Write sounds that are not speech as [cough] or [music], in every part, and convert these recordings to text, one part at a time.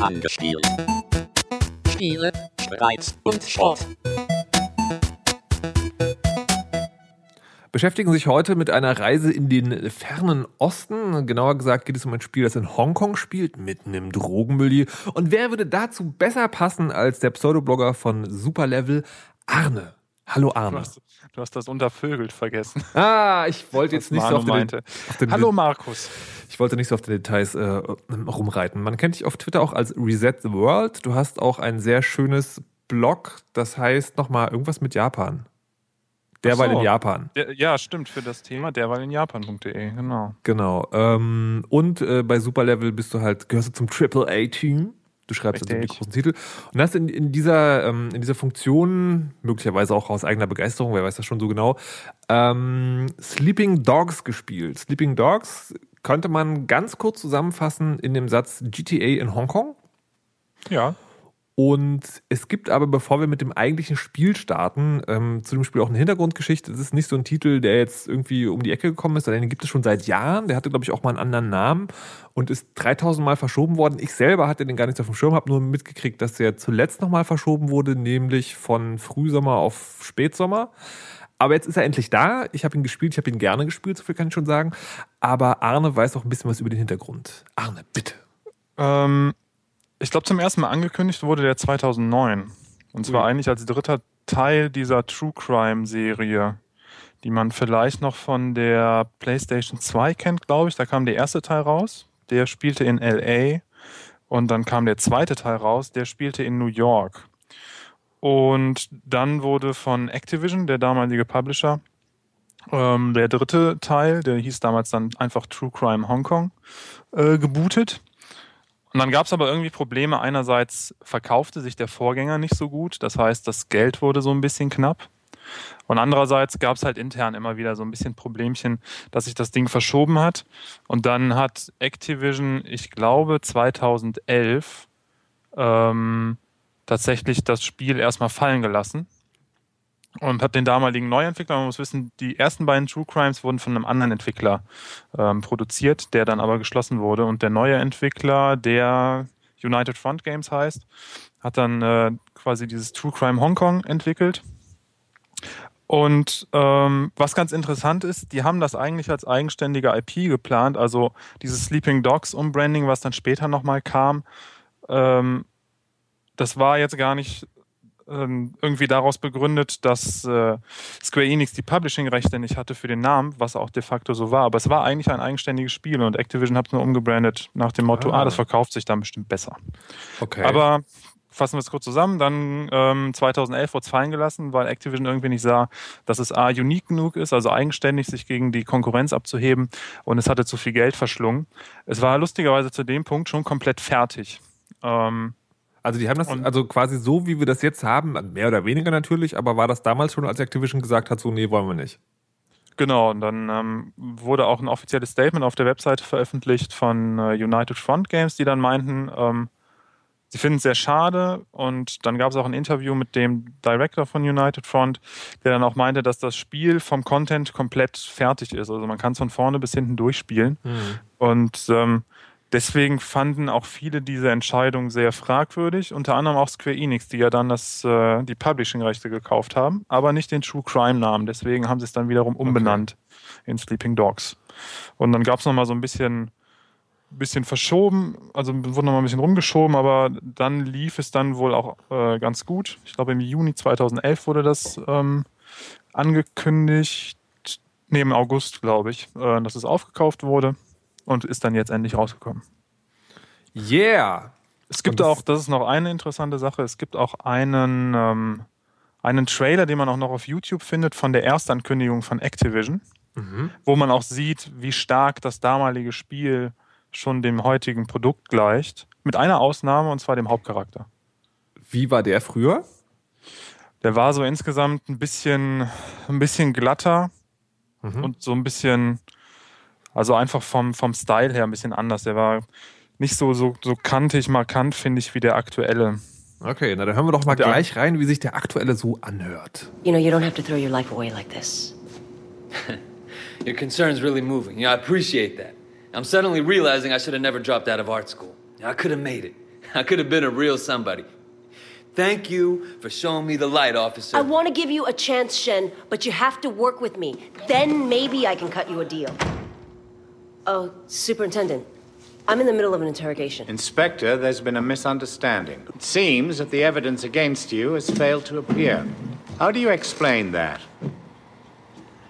Angespielt. Spiele, Streit und Sport. beschäftigen sich heute mit einer Reise in den fernen Osten. Genauer gesagt geht es um ein Spiel, das in Hongkong spielt, mitten im Drogenmilieu. Und wer würde dazu besser passen als der Pseudoblogger von Superlevel, Arne? Hallo Arne. Du hast, du hast das untervögelt vergessen. [laughs] Ah, ich wollte jetzt nicht so auf den, auf den, Hallo Markus. Ich wollte nicht so auf die Details äh, rumreiten. Man kennt dich auf Twitter auch als Reset the World. Du hast auch ein sehr schönes Blog, das heißt nochmal irgendwas mit Japan. Derweil so. in Japan. Der, ja, stimmt, für das Thema derweil in Japan.de, genau. Genau. Ähm, und äh, bei Superlevel bist du halt, gehörst du zum AAA-Team. Du schreibst also die großen Titel. Und hast in, in, dieser, ähm, in dieser Funktion, möglicherweise auch aus eigener Begeisterung, wer weiß das schon so genau, ähm, Sleeping Dogs gespielt. Sleeping Dogs könnte man ganz kurz zusammenfassen in dem Satz GTA in Hongkong. Ja. Und es gibt aber, bevor wir mit dem eigentlichen Spiel starten, ähm, zu dem Spiel auch eine Hintergrundgeschichte. Es ist nicht so ein Titel, der jetzt irgendwie um die Ecke gekommen ist, sondern den gibt es schon seit Jahren. Der hatte, glaube ich, auch mal einen anderen Namen und ist 3000 Mal verschoben worden. Ich selber hatte den gar nicht auf dem Schirm, habe nur mitgekriegt, dass der zuletzt nochmal verschoben wurde, nämlich von Frühsommer auf Spätsommer. Aber jetzt ist er endlich da. Ich habe ihn gespielt, ich habe ihn gerne gespielt, so viel kann ich schon sagen. Aber Arne weiß auch ein bisschen was über den Hintergrund. Arne, bitte. Ähm, ich glaube, zum ersten Mal angekündigt wurde der 2009. Und zwar mhm. eigentlich als dritter Teil dieser True Crime Serie, die man vielleicht noch von der PlayStation 2 kennt, glaube ich. Da kam der erste Teil raus. Der spielte in LA. Und dann kam der zweite Teil raus. Der spielte in New York. Und dann wurde von Activision, der damalige Publisher, ähm, der dritte Teil, der hieß damals dann einfach True Crime Hong Kong, äh, gebootet. Und dann gab es aber irgendwie Probleme. Einerseits verkaufte sich der Vorgänger nicht so gut, das heißt, das Geld wurde so ein bisschen knapp. Und andererseits gab es halt intern immer wieder so ein bisschen Problemchen, dass sich das Ding verschoben hat. Und dann hat Activision, ich glaube 2011, ähm, tatsächlich das Spiel erstmal fallen gelassen und hat den damaligen Neuentwickler, man muss wissen, die ersten beiden True Crimes wurden von einem anderen Entwickler ähm, produziert, der dann aber geschlossen wurde. Und der neue Entwickler, der United Front Games heißt, hat dann äh, quasi dieses True Crime Hong Kong entwickelt. Und ähm, was ganz interessant ist, die haben das eigentlich als eigenständige IP geplant, also dieses Sleeping Dogs Umbranding, was dann später nochmal kam, ähm, das war jetzt gar nicht irgendwie daraus begründet, dass äh, Square Enix die Publishing-Rechte nicht hatte für den Namen, was auch de facto so war. Aber es war eigentlich ein eigenständiges Spiel und Activision hat es nur umgebrandet nach dem Motto, ah. ah, das verkauft sich dann bestimmt besser. Okay. Aber fassen wir es kurz zusammen, dann ähm, 2011 wurde es fallen gelassen, weil Activision irgendwie nicht sah, dass es A, unique genug ist, also eigenständig sich gegen die Konkurrenz abzuheben und es hatte zu viel Geld verschlungen. Es war lustigerweise zu dem Punkt schon komplett fertig. Ähm, also die haben das, also quasi so, wie wir das jetzt haben, mehr oder weniger natürlich, aber war das damals schon, als Activision gesagt hat, so, nee, wollen wir nicht? Genau, und dann ähm, wurde auch ein offizielles Statement auf der Webseite veröffentlicht von äh, United Front Games, die dann meinten, ähm, sie finden es sehr schade. Und dann gab es auch ein Interview mit dem Director von United Front, der dann auch meinte, dass das Spiel vom Content komplett fertig ist. Also man kann es von vorne bis hinten durchspielen. Mhm. Und ähm, Deswegen fanden auch viele diese Entscheidung sehr fragwürdig, unter anderem auch Square Enix, die ja dann das, äh, die Publishing-Rechte gekauft haben, aber nicht den True Crime-Namen. Deswegen haben sie es dann wiederum umbenannt okay. in Sleeping Dogs. Und dann gab es nochmal so ein bisschen, bisschen verschoben, also wurde nochmal ein bisschen rumgeschoben, aber dann lief es dann wohl auch äh, ganz gut. Ich glaube, im Juni 2011 wurde das ähm, angekündigt, neben August, glaube ich, äh, dass es aufgekauft wurde und ist dann jetzt endlich rausgekommen. Yeah! Es gibt auch, das ist noch eine interessante Sache, es gibt auch einen, ähm, einen Trailer, den man auch noch auf YouTube findet von der Erstankündigung von Activision, mhm. wo man auch sieht, wie stark das damalige Spiel schon dem heutigen Produkt gleicht. Mit einer Ausnahme, und zwar dem Hauptcharakter. Wie war der früher? Der war so insgesamt ein bisschen, ein bisschen glatter mhm. und so ein bisschen, also einfach vom, vom Style her ein bisschen anders. Der war nicht so, so, so kantig, markant, finde ich, wie der aktuelle. Okay, na dann hören wir doch mal der gleich rein, wie sich der aktuelle so anhört. You know, you don't have to throw your life away like this. [laughs] your concern's really moving. Know, I appreciate that. I'm suddenly realizing I should have never dropped out of art school. I could have made it. [laughs] I could have been a real somebody. Thank you for showing me the light, officer. I want to give you a chance, Shen, but you have to work with me. Then maybe I can cut you a deal. Oh, Superintendent, I'm in the middle of an interrogation. Inspector, there's been a misunderstanding. It seems that the evidence against you has failed to appear. How do you explain that?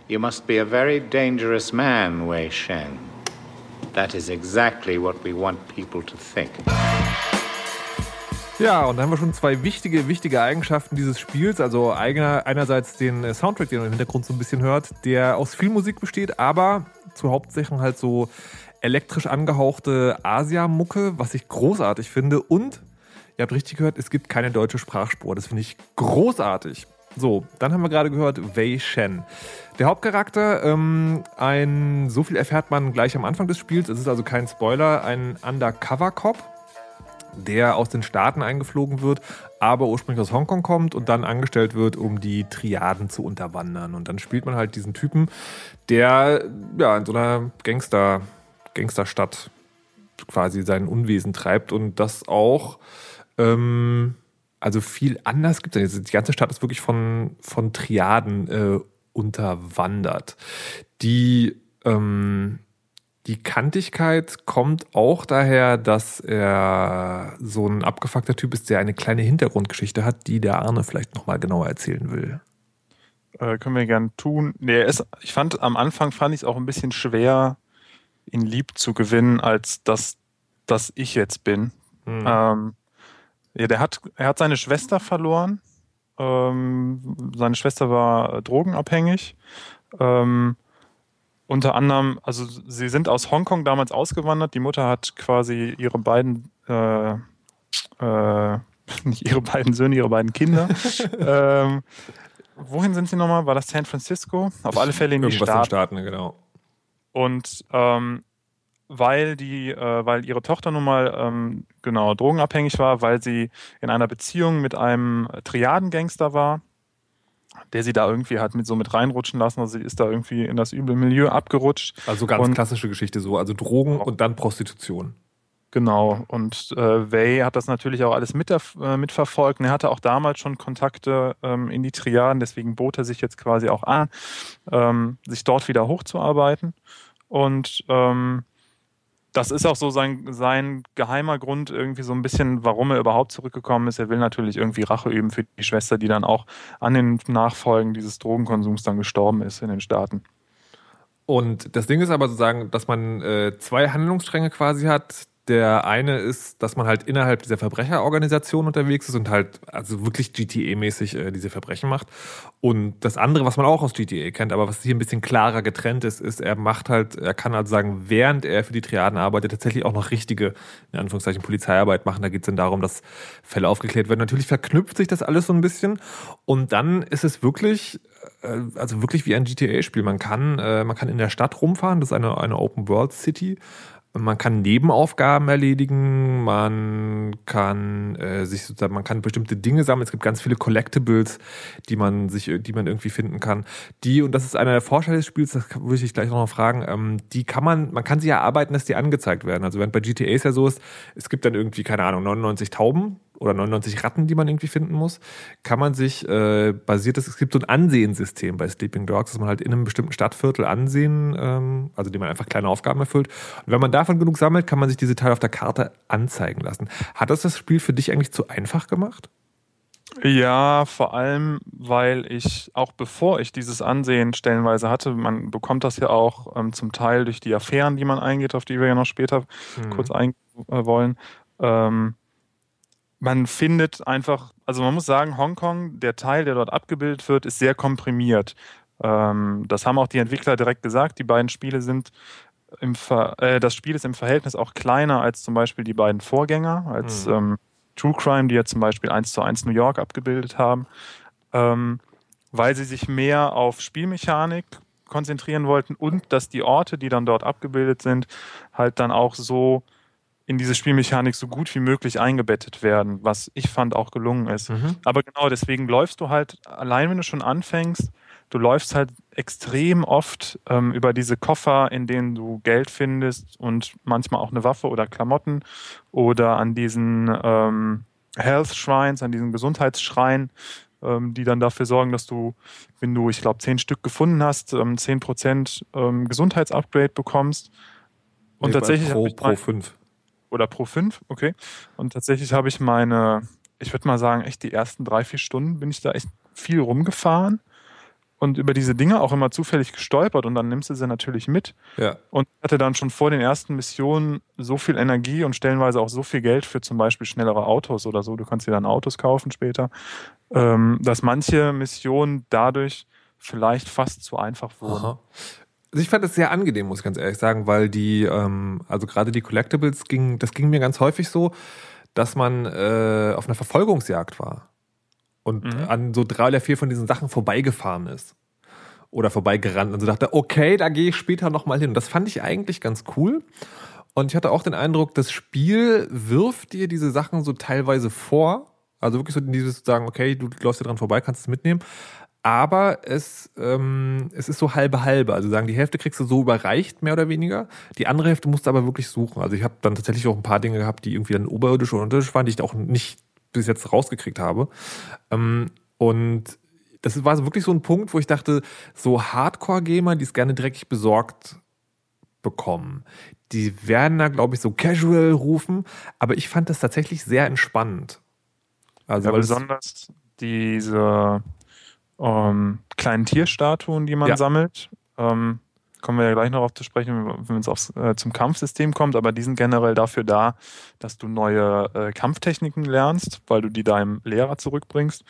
You must be a very dangerous man, Wei Shen. That is exactly what we want people to think. Ja, und dann haben wir schon zwei wichtige, wichtige Eigenschaften dieses Spiels. Also einer, einerseits den äh, Soundtrack, den man im Hintergrund so ein bisschen hört, der aus viel Musik besteht, aber zu Hauptsachen halt so elektrisch angehauchte Asia-Mucke, was ich großartig finde. Und, ihr habt richtig gehört, es gibt keine deutsche Sprachspur. Das finde ich großartig. So, dann haben wir gerade gehört Wei Shen. Der Hauptcharakter, ähm, ein, so viel erfährt man gleich am Anfang des Spiels, es ist also kein Spoiler, ein Undercover-Cop, der aus den Staaten eingeflogen wird, aber ursprünglich aus Hongkong kommt und dann angestellt wird, um die Triaden zu unterwandern. Und dann spielt man halt diesen Typen, der ja in so einer Gangster, Gangsterstadt quasi sein Unwesen treibt und das auch ähm, also viel anders gibt es nicht. Die ganze Stadt ist wirklich von, von Triaden äh, unterwandert. Die, ähm, die Kantigkeit kommt auch daher, dass er so ein abgefuckter Typ ist, der eine kleine Hintergrundgeschichte hat, die der Arne vielleicht nochmal genauer erzählen will. Äh, können wir gern tun. Nee, ist, ich fand am Anfang fand ich es auch ein bisschen schwer, ihn lieb zu gewinnen, als dass, dass ich jetzt bin. Mhm. Ähm, ja, der hat, er hat seine Schwester verloren. Ähm, seine Schwester war drogenabhängig. Ähm, unter anderem, also sie sind aus Hongkong damals ausgewandert. Die Mutter hat quasi ihre beiden, äh, äh, [laughs] nicht ihre beiden Söhne, ihre beiden Kinder. [laughs] ähm, wohin sind sie nochmal? War das San Francisco? Auf alle Fälle in die Staaten. Staaten, genau. Und ähm, weil die, äh, weil ihre Tochter nun mal ähm, genau drogenabhängig war, weil sie in einer Beziehung mit einem Triadengangster war, der sie da irgendwie hat mit so mit reinrutschen lassen. Also sie ist da irgendwie in das üble Milieu abgerutscht. Also ganz Und- klassische Geschichte so, also Drogen und dann Prostitution. Genau. Und äh, Wei hat das natürlich auch alles mit, äh, mitverfolgt. Und er hatte auch damals schon Kontakte ähm, in die Triaden, deswegen bot er sich jetzt quasi auch an, ähm, sich dort wieder hochzuarbeiten. Und ähm, das ist auch so sein, sein geheimer Grund, irgendwie so ein bisschen, warum er überhaupt zurückgekommen ist. Er will natürlich irgendwie Rache üben für die Schwester, die dann auch an den Nachfolgen dieses Drogenkonsums dann gestorben ist in den Staaten. Und das Ding ist aber sozusagen, dass man äh, zwei Handlungsstränge quasi hat. Der eine ist, dass man halt innerhalb dieser Verbrecherorganisation unterwegs ist und halt also wirklich GTA-mäßig äh, diese Verbrechen macht. Und das andere, was man auch aus GTA kennt, aber was hier ein bisschen klarer getrennt ist, ist, er macht halt, er kann halt sagen, während er für die Triaden arbeitet, tatsächlich auch noch richtige, in Anführungszeichen, Polizeiarbeit machen. Da geht es dann darum, dass Fälle aufgeklärt werden. Natürlich verknüpft sich das alles so ein bisschen. Und dann ist es wirklich, äh, also wirklich wie ein GTA-Spiel. Man kann, äh, man kann in der Stadt rumfahren, das ist eine, eine Open-World-City. Man kann Nebenaufgaben erledigen, man kann äh, sich sozusagen, man kann bestimmte Dinge sammeln. Es gibt ganz viele Collectibles, die man sich, die man irgendwie finden kann. Die, und das ist einer der Vorteile des Spiels, das würde ich gleich noch mal fragen, ähm, die kann man, man kann sie erarbeiten, dass die angezeigt werden. Also wenn bei GTA es ja so ist, es gibt dann irgendwie, keine Ahnung, 99 Tauben oder 99 Ratten, die man irgendwie finden muss, kann man sich äh, basiert es, gibt so ein Ansehensystem bei Sleeping Dogs, dass man halt in einem bestimmten Stadtviertel ansehen, ähm, also dem man einfach kleine Aufgaben erfüllt. Und wenn man davon genug sammelt, kann man sich diese Teile auf der Karte anzeigen lassen. Hat das das Spiel für dich eigentlich zu einfach gemacht? Ja, vor allem, weil ich auch bevor ich dieses Ansehen stellenweise hatte, man bekommt das ja auch ähm, zum Teil durch die Affären, die man eingeht, auf die wir ja noch später Mhm. kurz eingehen äh, wollen. Ähm, man findet einfach, also man muss sagen, Hongkong, der Teil, der dort abgebildet wird, ist sehr komprimiert. Ähm, das haben auch die Entwickler direkt gesagt. Die beiden Spiele sind im Ver äh, das Spiel ist im Verhältnis auch kleiner als zum Beispiel die beiden Vorgänger, als Mhm. ähm, True Crime, die ja zum Beispiel 1 zu 1 New York abgebildet haben, ähm, weil sie sich mehr auf Spielmechanik konzentrieren wollten und dass die Orte, die dann dort abgebildet sind, halt dann auch so in diese Spielmechanik so gut wie möglich eingebettet werden, was ich fand auch gelungen ist. Mhm. Aber genau deswegen läufst du halt, allein wenn du schon anfängst, du läufst halt extrem oft ähm, über diese Koffer, in denen du Geld findest und manchmal auch eine Waffe oder Klamotten oder an diesen ähm, Health Shrines, an diesen Gesundheitsschreien, ähm, die dann dafür sorgen, dass du, wenn du, ich glaube, zehn Stück gefunden hast, ähm, 10% ähm, Gesundheitsupgrade bekommst. Und Nee, tatsächlich pro, pro fünf. Oder pro fünf, okay. Und tatsächlich habe ich meine, ich würde mal sagen, echt die ersten drei, vier Stunden bin ich da echt viel rumgefahren und über diese Dinge auch immer zufällig gestolpert und dann nimmst du sie natürlich mit Ja. und hatte dann schon vor den ersten Missionen so viel Energie und stellenweise auch so viel Geld für zum Beispiel schnellere Autos oder so. Du kannst dir dann Autos kaufen später, ähm, dass manche Missionen dadurch vielleicht fast zu einfach wurden. Aha. Also ich fand das sehr angenehm, muss ich ganz ehrlich sagen, weil die, ähm, also gerade die Collectibles ging, das ging mir ganz häufig so, dass man äh, auf einer Verfolgungsjagd war und Mhm. an so drei oder vier von diesen Sachen vorbeigefahren ist. Oder vorbeigerannt und so dachte, okay, da gehe ich später nochmal hin. Und das fand ich eigentlich ganz cool. Und ich hatte auch den Eindruck, das Spiel wirft dir diese Sachen so teilweise vor. Also wirklich so dieses zu sagen, okay, du läufst hier dran vorbei, kannst es mitnehmen. Aber es, ähm, es ist so halbe halbe. Also sagen, die Hälfte kriegst du so überreicht, mehr oder weniger. Die andere Hälfte musst du aber wirklich suchen. Also ich habe dann tatsächlich auch ein paar Dinge gehabt, die irgendwie dann oberirdisch oder unterirdisch waren, die ich auch nicht bis jetzt rausgekriegt habe. Ähm, und das war so wirklich so ein Punkt, wo ich dachte, so Hardcore-Gamer, die es gerne dreckig besorgt bekommen, die werden da, glaube ich, so casual rufen. Aber ich fand das tatsächlich sehr entspannend. Also, Ja, besonders diese ähm, kleinen Tierstatuen, die man Ja. sammelt. Ähm, kommen wir ja gleich noch auf zu sprechen, wenn es aufs, äh, zum Kampfsystem kommt, aber die sind generell dafür da, dass du neue äh, Kampftechniken lernst, weil du die deinem Lehrer zurückbringst.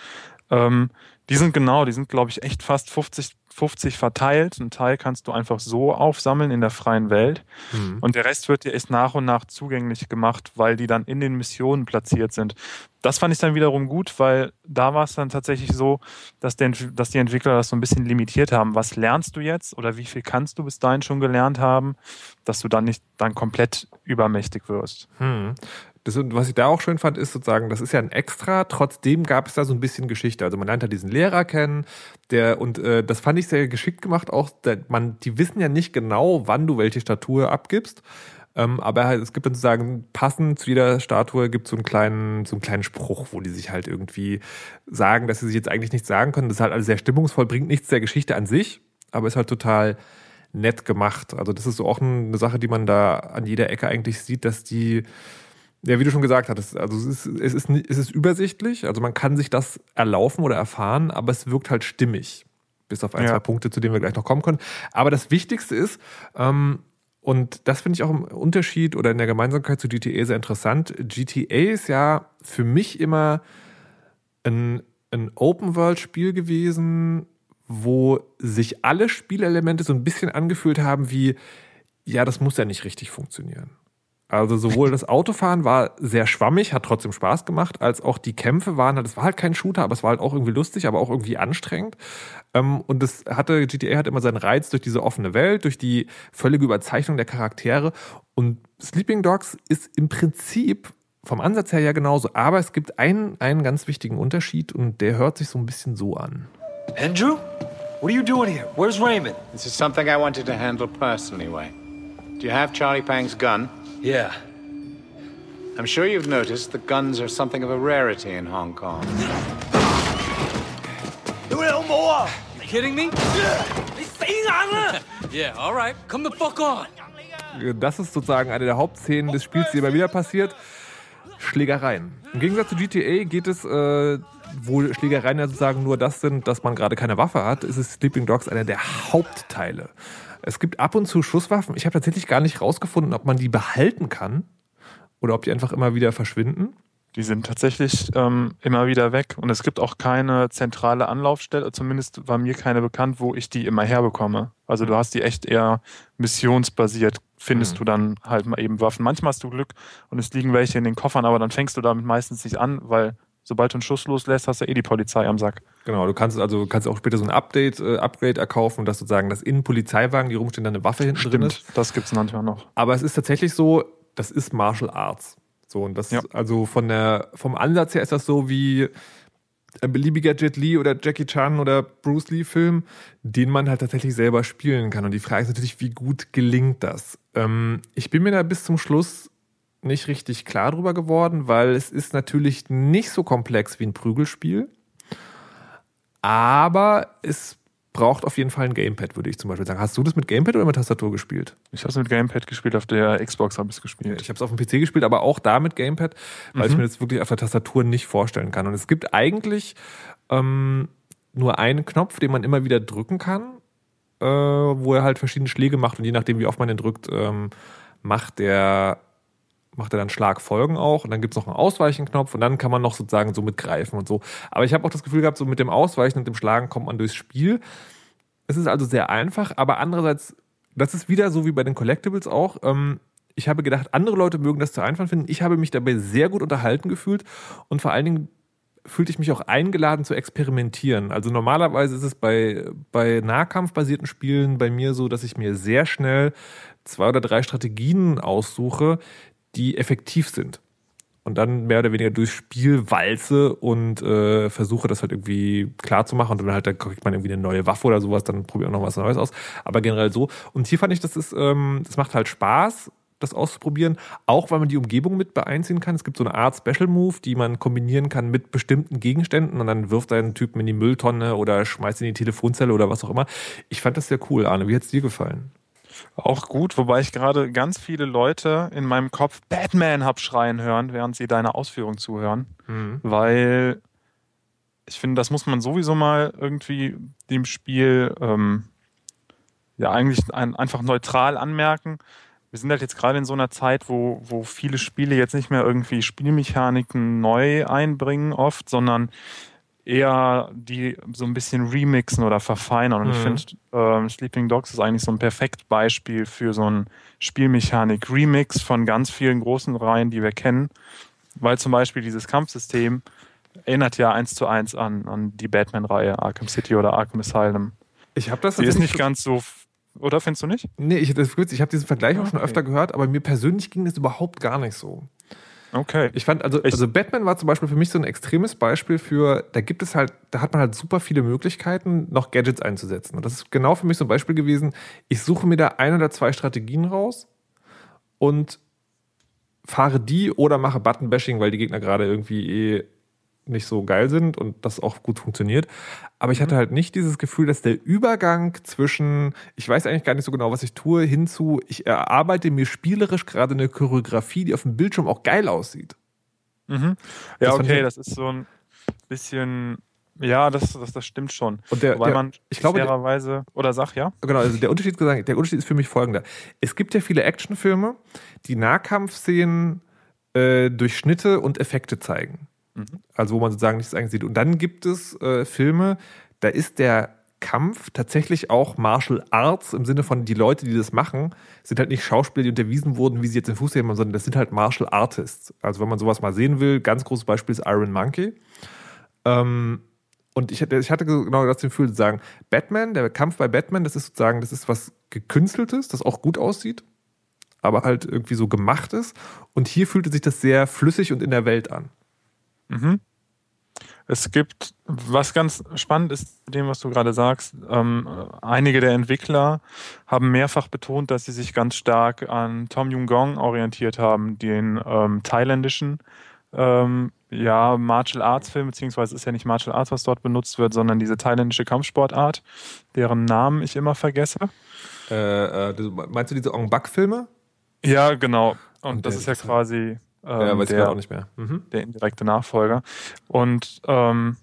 Ähm, die sind genau, die sind, glaube ich, echt fast 50, 50 verteilt. Ein Teil kannst du einfach so aufsammeln in der freien Welt. Mhm. Und der Rest wird dir erst nach und nach zugänglich gemacht, weil die dann in den Missionen platziert sind. Das fand ich dann wiederum gut, weil da war es dann tatsächlich so, dass, der, dass die Entwickler das so ein bisschen limitiert haben. Was lernst du jetzt oder wie viel kannst du bis dahin schon gelernt haben, dass du dann nicht dann komplett übermächtig wirst. Hm. Das, was ich da auch schön fand, ist sozusagen, das ist ja ein Extra, trotzdem gab es da so ein bisschen Geschichte. Also man lernt ja diesen Lehrer kennen, der, und äh, das fand ich sehr geschickt gemacht, auch, der, man, die wissen ja nicht genau, wann du welche Statue abgibst. Ähm, aber halt, es gibt dann sozusagen passend zu jeder Statue gibt so einen kleinen, so einen kleinen Spruch, wo die sich halt irgendwie sagen, dass sie sich jetzt eigentlich nichts sagen können. Das ist halt alles sehr stimmungsvoll, bringt nichts der Geschichte an sich, aber ist halt total nett gemacht. Also das ist so auch eine Sache, die man da an jeder Ecke eigentlich sieht, dass die, ja, wie du schon gesagt hattest, also es ist, es ist, es ist übersichtlich, also man kann sich das erlaufen oder erfahren, aber es wirkt halt stimmig. Bis auf ein, Ja. zwei Punkte, zu denen wir gleich noch kommen können. Aber das Wichtigste ist, ähm, und das finde ich auch im Unterschied oder in der Gemeinsamkeit zu GTA sehr interessant. GTA ist ja für mich immer ein, ein Open-World-Spiel gewesen, wo sich alle Spielelemente so ein bisschen angefühlt haben wie, ja, das muss ja nicht richtig funktionieren. Also sowohl das Autofahren war sehr schwammig, hat trotzdem Spaß gemacht, als auch die Kämpfe waren, halt- es war halt kein Shooter, aber es war halt auch irgendwie lustig, aber auch irgendwie anstrengend. Ähm, und das hatte, GTA hat immer seinen Reiz durch diese offene Welt, durch die völlige Überzeichnung der Charaktere. Und Sleeping Dogs ist im Prinzip vom Ansatz her ja genauso, aber es gibt einen, einen ganz wichtigen Unterschied und der hört sich so ein bisschen so an. Andrew? What are you doing here? Where's Raymond? This is something I wanted to handle personally, Wayne. Do you have Charlie Pang's gun? Yeah. I'm sure you've noticed that guns are something of a rarity in Hong Kong. Are you kidding me? yeah, all right. Come the fuck on. Das ist sozusagen eine der Hauptszenen des Spiels, die immer wieder passiert. Schlägereien. Im Gegensatz zu GTA geht es, äh, wo Schlägereien ja sozusagen nur das sind, dass man gerade keine Waffe hat, ist es Sleeping Dogs einer der Hauptteile. Es gibt ab und zu Schusswaffen. Ich habe tatsächlich gar nicht rausgefunden, ob man die behalten kann oder ob die einfach immer wieder verschwinden. Die sind tatsächlich ähm, immer wieder weg und es gibt auch keine zentrale Anlaufstelle, zumindest war mir keine bekannt, wo ich die immer herbekomme. Also du hast die echt eher missionsbasiert, findest Mhm. du dann halt mal eben Waffen. Manchmal hast du Glück und es liegen welche in den Koffern, aber dann fängst du damit meistens nicht an, weil sobald du einen Schuss loslässt, hast du eh die Polizei am Sack. Genau, du kannst also du kannst auch später so ein Update, äh, Upgrade erkaufen, dass sozusagen, dass in Polizeiwagen, die rumstehen, dann eine Waffe hinten drin ist. das gibt's manchmal noch. Aber es ist tatsächlich so, das ist Martial Arts. So, und das, Ja. also von der, vom Ansatz her ist das so wie, ein beliebiger Jet Li oder Jackie Chan oder Bruce Lee Film, den man halt tatsächlich selber spielen kann. Und die Frage ist natürlich, wie gut gelingt das? Ähm, ich bin mir da bis zum Schluss nicht richtig klar drüber geworden, weil es ist natürlich nicht so komplex wie ein Prügelspiel. Aber es braucht auf jeden Fall ein Gamepad, würde ich zum Beispiel sagen. Hast du das mit Gamepad oder mit Tastatur gespielt? Ich habe es mit Gamepad gespielt, auf der Xbox habe ich es gespielt. Ich habe es auf dem PC gespielt, aber auch da mit Gamepad, weil Mhm. ich mir das wirklich auf der Tastatur nicht vorstellen kann. Und es gibt eigentlich ähm, nur einen Knopf, den man immer wieder drücken kann, äh, wo er halt verschiedene Schläge macht und je nachdem, wie oft man den drückt, ähm, macht der macht er dann Schlagfolgen auch und dann gibt es noch einen Ausweichenknopf und dann kann man noch sozusagen so mitgreifen und so. Aber ich habe auch das Gefühl gehabt, so mit dem Ausweichen und dem Schlagen kommt man durchs Spiel. Es ist also sehr einfach, aber andererseits, das ist wieder so wie bei den Collectibles auch. Ähm, ich habe gedacht, andere Leute mögen das zu einfach finden. Ich habe mich dabei sehr gut unterhalten gefühlt und vor allen Dingen fühlte ich mich auch eingeladen zu experimentieren. Also normalerweise ist es bei, bei nahkampfbasierten Spielen bei mir so, dass ich mir sehr schnell zwei oder drei Strategien aussuche, die effektiv sind. Und dann mehr oder weniger durchs Spiel walze und äh, versuche das halt irgendwie klar zu machen. Und dann halt, da kriegt man irgendwie eine neue Waffe oder sowas, dann probiert man noch was Neues aus. Aber generell so. Und hier fand ich, das ist, ähm, das macht halt Spaß, das auszuprobieren, auch weil man die Umgebung mit beeinziehen kann. Es gibt so eine Art Special Move, die man kombinieren kann mit bestimmten Gegenständen und dann wirft einen Typen in die Mülltonne oder schmeißt in die Telefonzelle oder was auch immer. Ich fand das sehr cool, Arne. Wie hat es dir gefallen? Auch gut, wobei ich gerade ganz viele Leute in meinem Kopf Batman hab schreien hören, während sie deiner Ausführung zuhören. Weil ich finde, das muss man sowieso mal irgendwie dem Spiel ähm, ja eigentlich ein, einfach neutral anmerken. Wir sind halt jetzt gerade in so einer Zeit, wo, wo viele Spiele jetzt nicht mehr irgendwie Spielmechaniken neu einbringen oft, sondern eher die so ein bisschen remixen oder verfeinern. Und ich Mhm. finde, ähm, Sleeping Dogs ist eigentlich so ein perfekt Beispiel für so ein Spielmechanik-Remix von ganz vielen großen Reihen, die wir kennen. Weil zum Beispiel dieses Kampfsystem erinnert ja eins zu eins an, an die Batman-Reihe Arkham City oder Arkham Asylum. Ich habe das Die ist nicht ganz so, oder findest du nicht? Nee, ich, das ist gut. Ich habe diesen Vergleich auch schon Okay. öfter gehört, aber mir persönlich ging das überhaupt gar nicht so. Okay. Ich fand, also, Ich- also Batman war zum Beispiel für mich so ein extremes Beispiel für, da gibt es halt, da hat man halt super viele Möglichkeiten, noch Gadgets einzusetzen. Und das ist genau für mich so ein Beispiel gewesen. Ich suche mir da ein oder zwei Strategien raus und fahre die oder mache Button-Bashing, weil die Gegner gerade irgendwie eh nicht so geil sind und das auch gut funktioniert. Aber ich hatte halt nicht dieses Gefühl, dass der Übergang zwischen, ich weiß eigentlich gar nicht so genau, was ich tue, hinzu, ich erarbeite mir spielerisch gerade eine Choreografie, die auf dem Bildschirm auch geil aussieht. Mhm. Das Ja, fand okay, ich- das ist so ein bisschen, ja, das, das, das stimmt schon. Und der- Wobei der- man ich glaube, der- fairerweise, oder sag ja? Genau, also der Unterschied, gesagt, der Unterschied ist für mich folgender. Es gibt ja viele Actionfilme, die Nahkampfszenen äh, durch Schnitte und Effekte zeigen. Also wo man sozusagen nichts eigentlich sieht. Und dann gibt es äh, Filme, da ist der Kampf tatsächlich auch Martial Arts im Sinne von die Leute, die das machen, sind halt nicht Schauspieler, die unterwiesen wurden, wie sie jetzt den Fuß heben, sondern das sind halt Martial Artists. Also wenn man sowas mal sehen will, ganz großes Beispiel ist Iron Monkey. Ähm, und ich hatte, ich hatte genau das Gefühl zu sagen, Batman, der Kampf bei Batman, das ist sozusagen, das ist was gekünsteltes, das auch gut aussieht, aber halt irgendwie so gemacht ist. Und hier fühlte sich das sehr flüssig und in der Welt an. Mhm. Es gibt, was ganz spannend ist, dem, was du gerade sagst, ähm, einige der Entwickler haben mehrfach betont, dass sie sich ganz stark an Tom Jung Gong orientiert haben, den ähm, thailändischen ähm, ja, Martial Arts Film, beziehungsweise ist ja nicht Martial Arts, was dort benutzt wird, sondern diese thailändische Kampfsportart, deren Namen ich immer vergesse. Äh, äh, meinst du diese Ong Bak-Filme? Ja, genau. Und, Und das ist ja- quasi ähm, ja, weiß ich der, gerade auch nicht mehr. Mhm. der indirekte Nachfolger. Und ähm,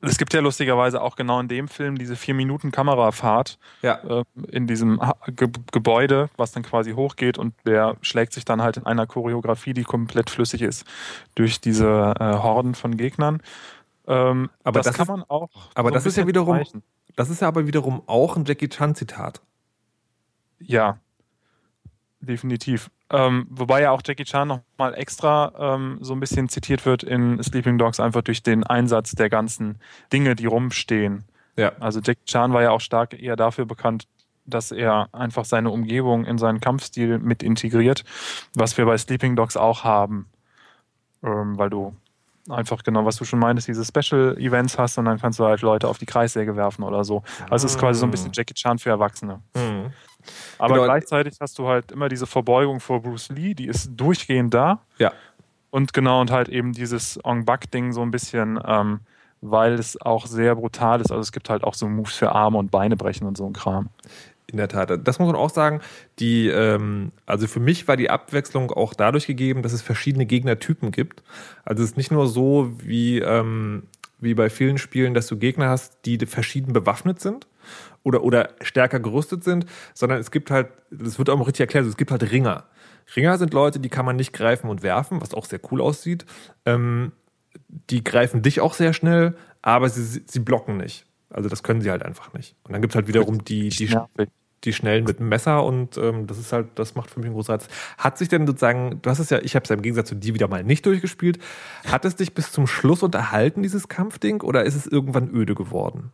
es gibt ja lustigerweise auch genau in dem Film diese vier Minuten Kamerafahrt Ja. äh, in diesem Ge Gebäude, was dann quasi hochgeht und der schlägt sich dann halt in einer Choreografie, die komplett flüssig ist, durch diese äh, Horden von Gegnern. Ähm, Aber das, das kann ist- man auch. aber so das ist ja wiederum- vergleichen. Das ist ja aber wiederum auch ein Jackie Chan-Zitat. Ja, definitiv. Ähm, wobei ja auch Jackie Chan nochmal extra ähm, so ein bisschen zitiert wird in Sleeping Dogs, einfach durch den Einsatz der ganzen Dinge, die rumstehen. Ja. Also Jackie Chan war ja auch stark eher dafür bekannt, dass er einfach seine Umgebung in seinen Kampfstil mit integriert, was wir bei Sleeping Dogs auch haben. Ähm, weil du einfach genau, was du schon meintest, diese Special-Events hast und dann kannst du halt Leute auf die Kreissäge werfen oder so. Also es ist quasi so ein bisschen Jackie Chan für Erwachsene. Mhm. Aber Genau. gleichzeitig hast du halt immer diese Verbeugung vor Bruce Lee, die ist durchgehend da. Ja. Und genau, und halt eben dieses Ong Bak-Ding so ein bisschen, ähm, weil es auch sehr brutal ist. Also es gibt halt auch so Moves für Arme und Beine brechen und so ein Kram. In der Tat. Das muss man auch sagen. Die, ähm, also für mich war die Abwechslung auch dadurch gegeben, dass es verschiedene Gegnertypen gibt. Also es ist nicht nur so wie, ähm, wie bei vielen Spielen, dass du Gegner hast, die verschieden bewaffnet sind oder, oder stärker gerüstet sind, sondern es gibt halt, das wird auch mal richtig erklärt, es gibt halt Ringer. Ringer sind Leute, die kann man nicht greifen und werfen, was auch sehr cool aussieht. Ähm, die greifen dich auch sehr schnell, aber sie, sie blocken nicht. Also das können sie halt einfach nicht. Und dann gibt es halt wiederum die, die, die Schnellen mit dem Messer und ähm, das ist halt, das macht für mich einen großen Reiz. Hat sich denn sozusagen, du hast es ja, ich habe es ja im Gegensatz zu dir wieder mal nicht durchgespielt, hat es dich bis zum Schluss unterhalten, dieses Kampfding, oder ist es irgendwann öde geworden?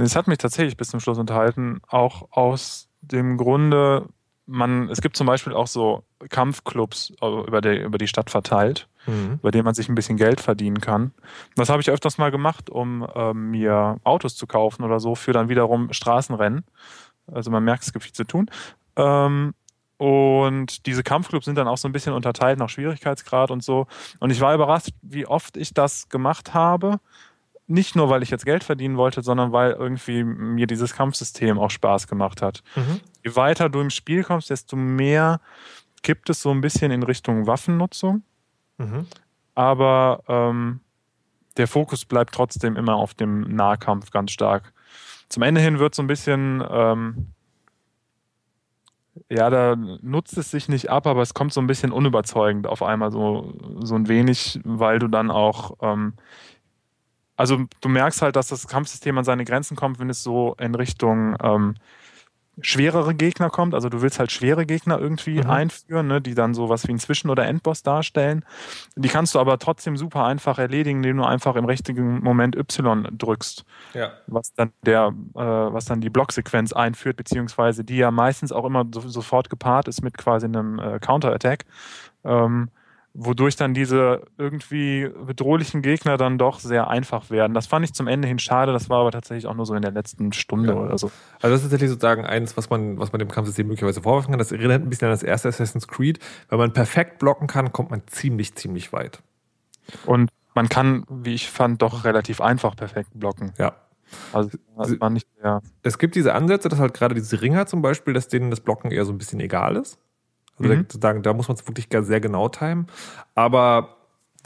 Es hat mich tatsächlich bis zum Schluss unterhalten, auch aus dem Grunde, man, es gibt zum Beispiel auch so Kampfclubs äh, über, der, über die Stadt verteilt, Mhm. bei denen man sich ein bisschen Geld verdienen kann. Das habe ich öfters mal gemacht, um ähm, mir Autos zu kaufen oder so, für dann wiederum Straßenrennen. Also man merkt, es gibt viel zu tun. Ähm, und diese Kampfclubs sind dann auch so ein bisschen unterteilt nach Schwierigkeitsgrad und so. Und ich war überrascht, wie oft ich das gemacht habe. Nicht nur, weil ich jetzt Geld verdienen wollte, sondern weil irgendwie mir dieses Kampfsystem auch Spaß gemacht hat. Mhm. Je weiter du im Spiel kommst, desto mehr kippt es so ein bisschen in Richtung Waffennutzung. Mhm. Aber ähm, der Fokus bleibt trotzdem immer auf dem Nahkampf ganz stark. Zum Ende hin wird so ein bisschen, ähm, ja, da nutzt es sich nicht ab, aber es kommt so ein bisschen unüberzeugend auf einmal so, so ein wenig, weil du dann auch, ähm, also du merkst halt, dass das Kampfsystem an seine Grenzen kommt, wenn es so in Richtung ähm, schwerere Gegner kommt. Also du willst halt schwere Gegner irgendwie Mhm. einführen, ne, die dann sowas wie ein Zwischen- oder Endboss darstellen. Die kannst du aber trotzdem super einfach erledigen, indem du einfach im richtigen Moment Y drückst Ja. was dann der, äh, was dann die Blocksequenz einführt, beziehungsweise die ja meistens auch immer so, sofort gepaart ist mit quasi einem äh, Counter-Attack, ähm, wodurch dann diese irgendwie bedrohlichen Gegner dann doch sehr einfach werden. Das fand ich zum Ende hin schade, das war aber tatsächlich auch nur so in der letzten Stunde Ja. oder so. Also das ist tatsächlich sozusagen eins, was man, was man dem Kampfsystem möglicherweise vorwerfen kann. Das erinnert ein bisschen an das erste Assassin's Creed. Wenn man perfekt blocken kann, kommt man ziemlich, ziemlich weit. Und man kann, wie ich fand, doch relativ einfach perfekt blocken. Ja. Also das war nicht sehr. Es gibt diese Ansätze, dass halt gerade diese Ringer zum Beispiel, dass denen das Blocken eher so ein bisschen egal ist. Also Mhm. da, da muss man es wirklich sehr genau timen. Aber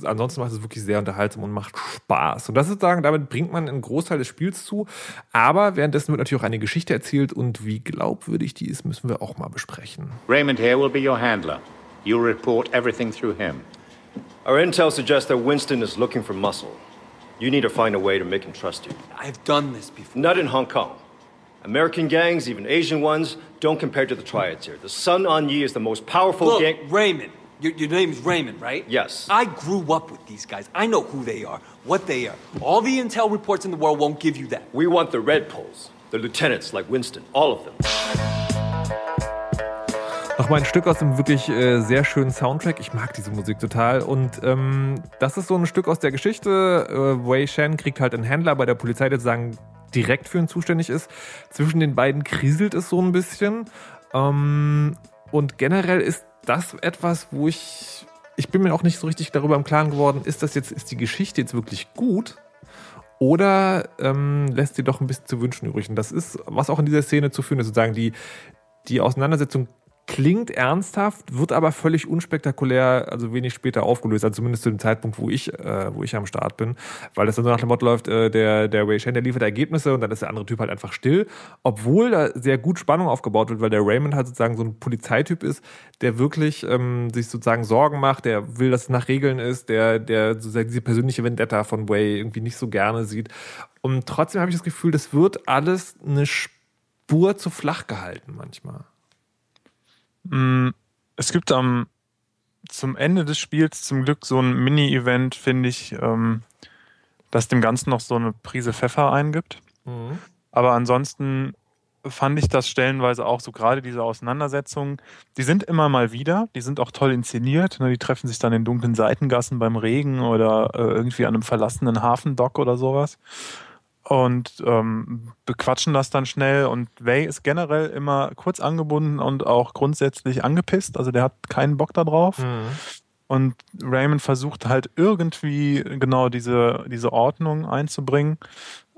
ansonsten macht es wirklich sehr unterhaltsam und macht Spaß. Und das ist sagen, damit bringt man einen Großteil des Spiels zu. Aber währenddessen wird natürlich auch eine Geschichte erzählt und wie glaubwürdig die ist, müssen wir auch mal besprechen. Raymond here will be your handler. You'll report everything through him. Our intel suggests that Winston is looking for muscle. You need to find a way to make him trust you. I've done this before. Not in Hong Kong. American gangs, even Asian ones, don't compare to the triads here. The Sun On Yi is the most powerful Look, gang. Raymond. Your, your name's Raymond, right? Yes. I grew up with these guys. I know who they are, what they are. All the intel reports in the world won't give you that. We want the Red Poles, the lieutenants like Winston, all of them. Nochmal ein Stück aus dem wirklich äh, sehr schönen Soundtrack. Ich mag diese Musik total. Und ähm, das ist so ein Stück aus der Geschichte. Äh, Wei Shen kriegt halt einen Händler bei der Polizei, der sozusagen direkt für ihn zuständig ist. Zwischen den beiden kriselt es so ein bisschen. Ähm, und generell ist das etwas, wo ich. Ich bin mir auch nicht so richtig darüber im Klaren geworden, ist das jetzt, ist die Geschichte jetzt wirklich gut? Oder ähm, lässt sie doch ein bisschen zu wünschen übrig? Und das ist, was auch in dieser Szene zu führen ist, sozusagen die, die Auseinandersetzung klingt ernsthaft, wird aber völlig unspektakulär, also wenig später aufgelöst, also zumindest zu dem Zeitpunkt, wo ich, äh, wo ich am Start bin, weil das dann so nach dem Motto läuft, äh, der, der Ray Shan, der liefert Ergebnisse und dann ist der andere Typ halt einfach still, obwohl da sehr gut Spannung aufgebaut wird, weil der Raymond halt sozusagen so ein Polizeityp ist, der wirklich ähm, sich sozusagen Sorgen macht, der will, dass es nach Regeln ist, der, der sozusagen diese persönliche Vendetta von Way irgendwie nicht so gerne sieht. Und trotzdem habe ich das Gefühl, das wird alles eine Spur zu flach gehalten manchmal. Mm, Es gibt am zum Ende des Spiels zum Glück so ein Mini-Event, finde ich, ähm, das dem Ganzen noch so eine Prise Pfeffer eingibt. Aber ansonsten fand ich das stellenweise auch so, gerade diese Auseinandersetzungen, die sind immer mal wieder, die sind auch toll inszeniert. Ne? Die treffen sich dann in dunklen Seitengassen beim Regen oder äh, irgendwie an einem verlassenen Hafendock oder sowas und ähm, bequatschen das dann schnell. Und Way ist generell immer kurz angebunden und auch grundsätzlich angepisst. Also der hat keinen Bock darauf. Mhm. Und Raymond versucht halt irgendwie genau diese, diese Ordnung einzubringen.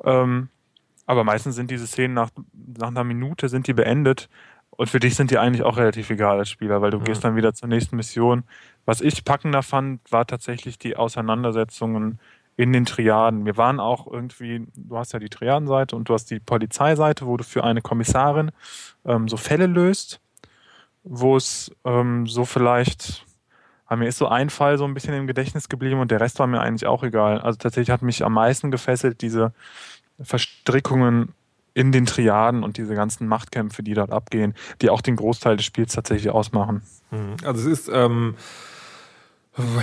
Ähm, aber meistens sind diese Szenen nach, nach einer Minute sind die beendet. Und für dich sind die eigentlich auch relativ egal als Spieler, weil du Mhm. gehst dann wieder zur nächsten Mission. Was ich packender fand, war tatsächlich die Auseinandersetzungen in den Triaden. Wir waren auch irgendwie, du hast ja die Triadenseite und du hast die Polizeiseite, wo du für eine Kommissarin ähm, so Fälle löst, wo es ähm, so vielleicht, ah, mir ist so ein Fall so ein bisschen im Gedächtnis geblieben und der Rest war mir eigentlich auch egal. Also tatsächlich hat mich am meisten gefesselt diese Verstrickungen in den Triaden und diese ganzen Machtkämpfe, die dort abgehen, die auch den Großteil des Spiels tatsächlich ausmachen. Mhm. Also es ist, ähm,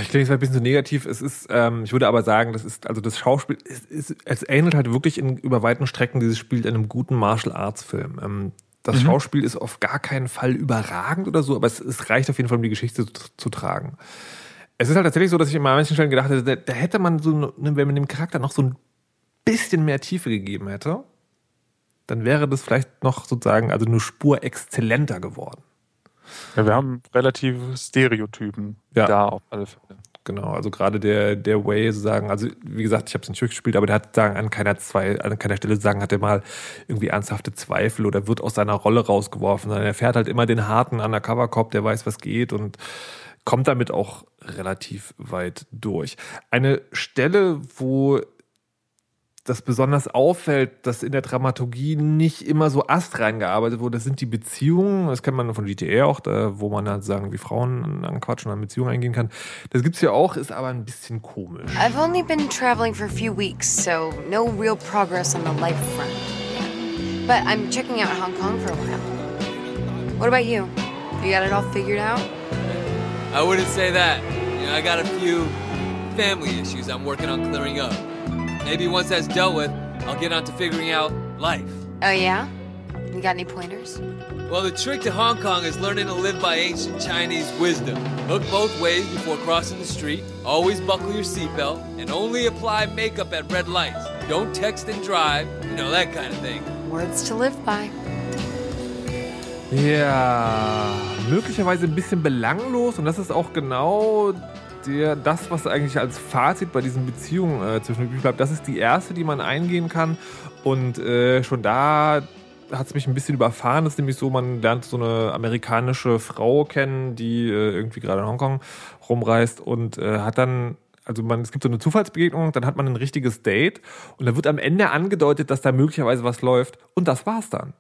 ich klinge jetzt ein bisschen so negativ, es ist, ähm, ich würde aber sagen, das ist, also das Schauspiel, es, es, es ähnelt halt wirklich in, über weiten Strecken dieses Spiel einem guten Martial Arts Film. Ähm, das Mhm. Schauspiel ist auf gar keinen Fall überragend oder so, aber es, es reicht auf jeden Fall, um die Geschichte zu, zu tragen. Es ist halt tatsächlich so, dass ich in manchen Stellen gedacht hätte, da, da hätte man so, ne- wenn man dem Charakter noch so ein bisschen mehr Tiefe gegeben hätte, dann wäre das vielleicht noch sozusagen, also eine Spur exzellenter geworden. Ja, wir haben relative Stereotypen Ja. da auf alle Fälle. Genau, also gerade der, der Way sozusagen, also wie gesagt, ich habe es nicht durchgespielt, aber der hat sagen, an keiner zwei, an keiner Stelle sagen, hat er mal irgendwie ernsthafte Zweifel oder wird aus seiner Rolle rausgeworfen, sondern er fährt halt immer den harten Undercover-Cop, der weiß, was geht und kommt damit auch relativ weit durch. Eine Stelle, wo das besonders auffällt, dass in der Dramaturgie nicht immer so astrein gearbeitet wurde, das sind die Beziehungen. Das kennt man von GTA auch, da, wo man dann sagen, wie Frauen anquatschen und an Beziehungen eingehen kann. Das gibt's ja auch, ist aber ein bisschen komisch. I've only been traveling for a few weeks, so no real progress on the life front. But I'm checking out Hong Kong for a while. What about you? You got it all figured out? I wouldn't say that. You know, I got a few family issues I'm working on clearing up. Maybe once that's dealt with, I'll get on to figuring out life. Oh, yeah? You got any pointers? Well, the trick to Hong Kong is learning to live by ancient Chinese wisdom. Look both ways before crossing the street, always buckle your seatbelt, and only apply makeup at red lights. Don't text and drive, you know, that kind of thing. Words to live by. Ja, möglicherweise ein bisschen belanglos und das ist auch genau der, das, was eigentlich als Fazit bei diesen Beziehungen äh, zwischen übrig bleibt. Das ist die erste, die man eingehen kann und äh, schon da hat es mich ein bisschen überfahren. Das ist nämlich so, man lernt so eine amerikanische Frau kennen, die äh, irgendwie gerade in Hongkong rumreist und äh, hat dann also man, es gibt so eine Zufallsbegegnung, dann hat man ein richtiges Date und dann wird am Ende angedeutet, dass da möglicherweise was läuft und das war's dann.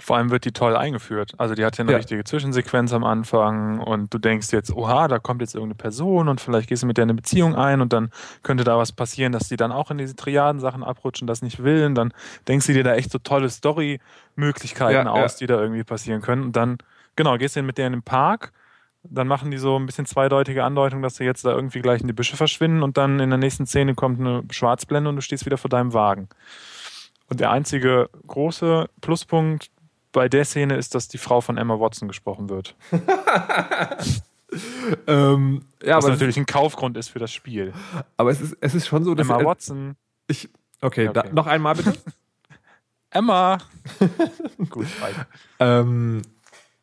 Vor allem wird die toll eingeführt. Also die hat ja eine Ja. richtige Zwischensequenz am Anfang und du denkst jetzt, oha, da kommt jetzt irgendeine Person und vielleicht gehst du mit der eine Beziehung ein und dann könnte da was passieren, dass die dann auch in diese Triaden-Sachen abrutschen, das nicht will. Und dann denkst du dir da echt so tolle Story-Möglichkeiten Ja, aus, ja. die da irgendwie passieren können. Und dann, genau, gehst du mit der in den Park, dann machen die so ein bisschen zweideutige Andeutung, dass sie jetzt da irgendwie gleich in die Büsche verschwinden und dann in der nächsten Szene kommt eine Schwarzblende und du stehst wieder vor deinem Wagen. Und der einzige große Pluspunkt bei der Szene ist, dass die Frau von Emma Watson gesprochen wird. [laughs] Ähm, ja, Was aber, natürlich ein Kaufgrund ist für das Spiel. aber es ist, es ist schon so, dass Emma Watson. ich okay, Ja, Da, okay. noch einmal bitte. [laughs] Emma! [laughs] Gut, weiter. ähm,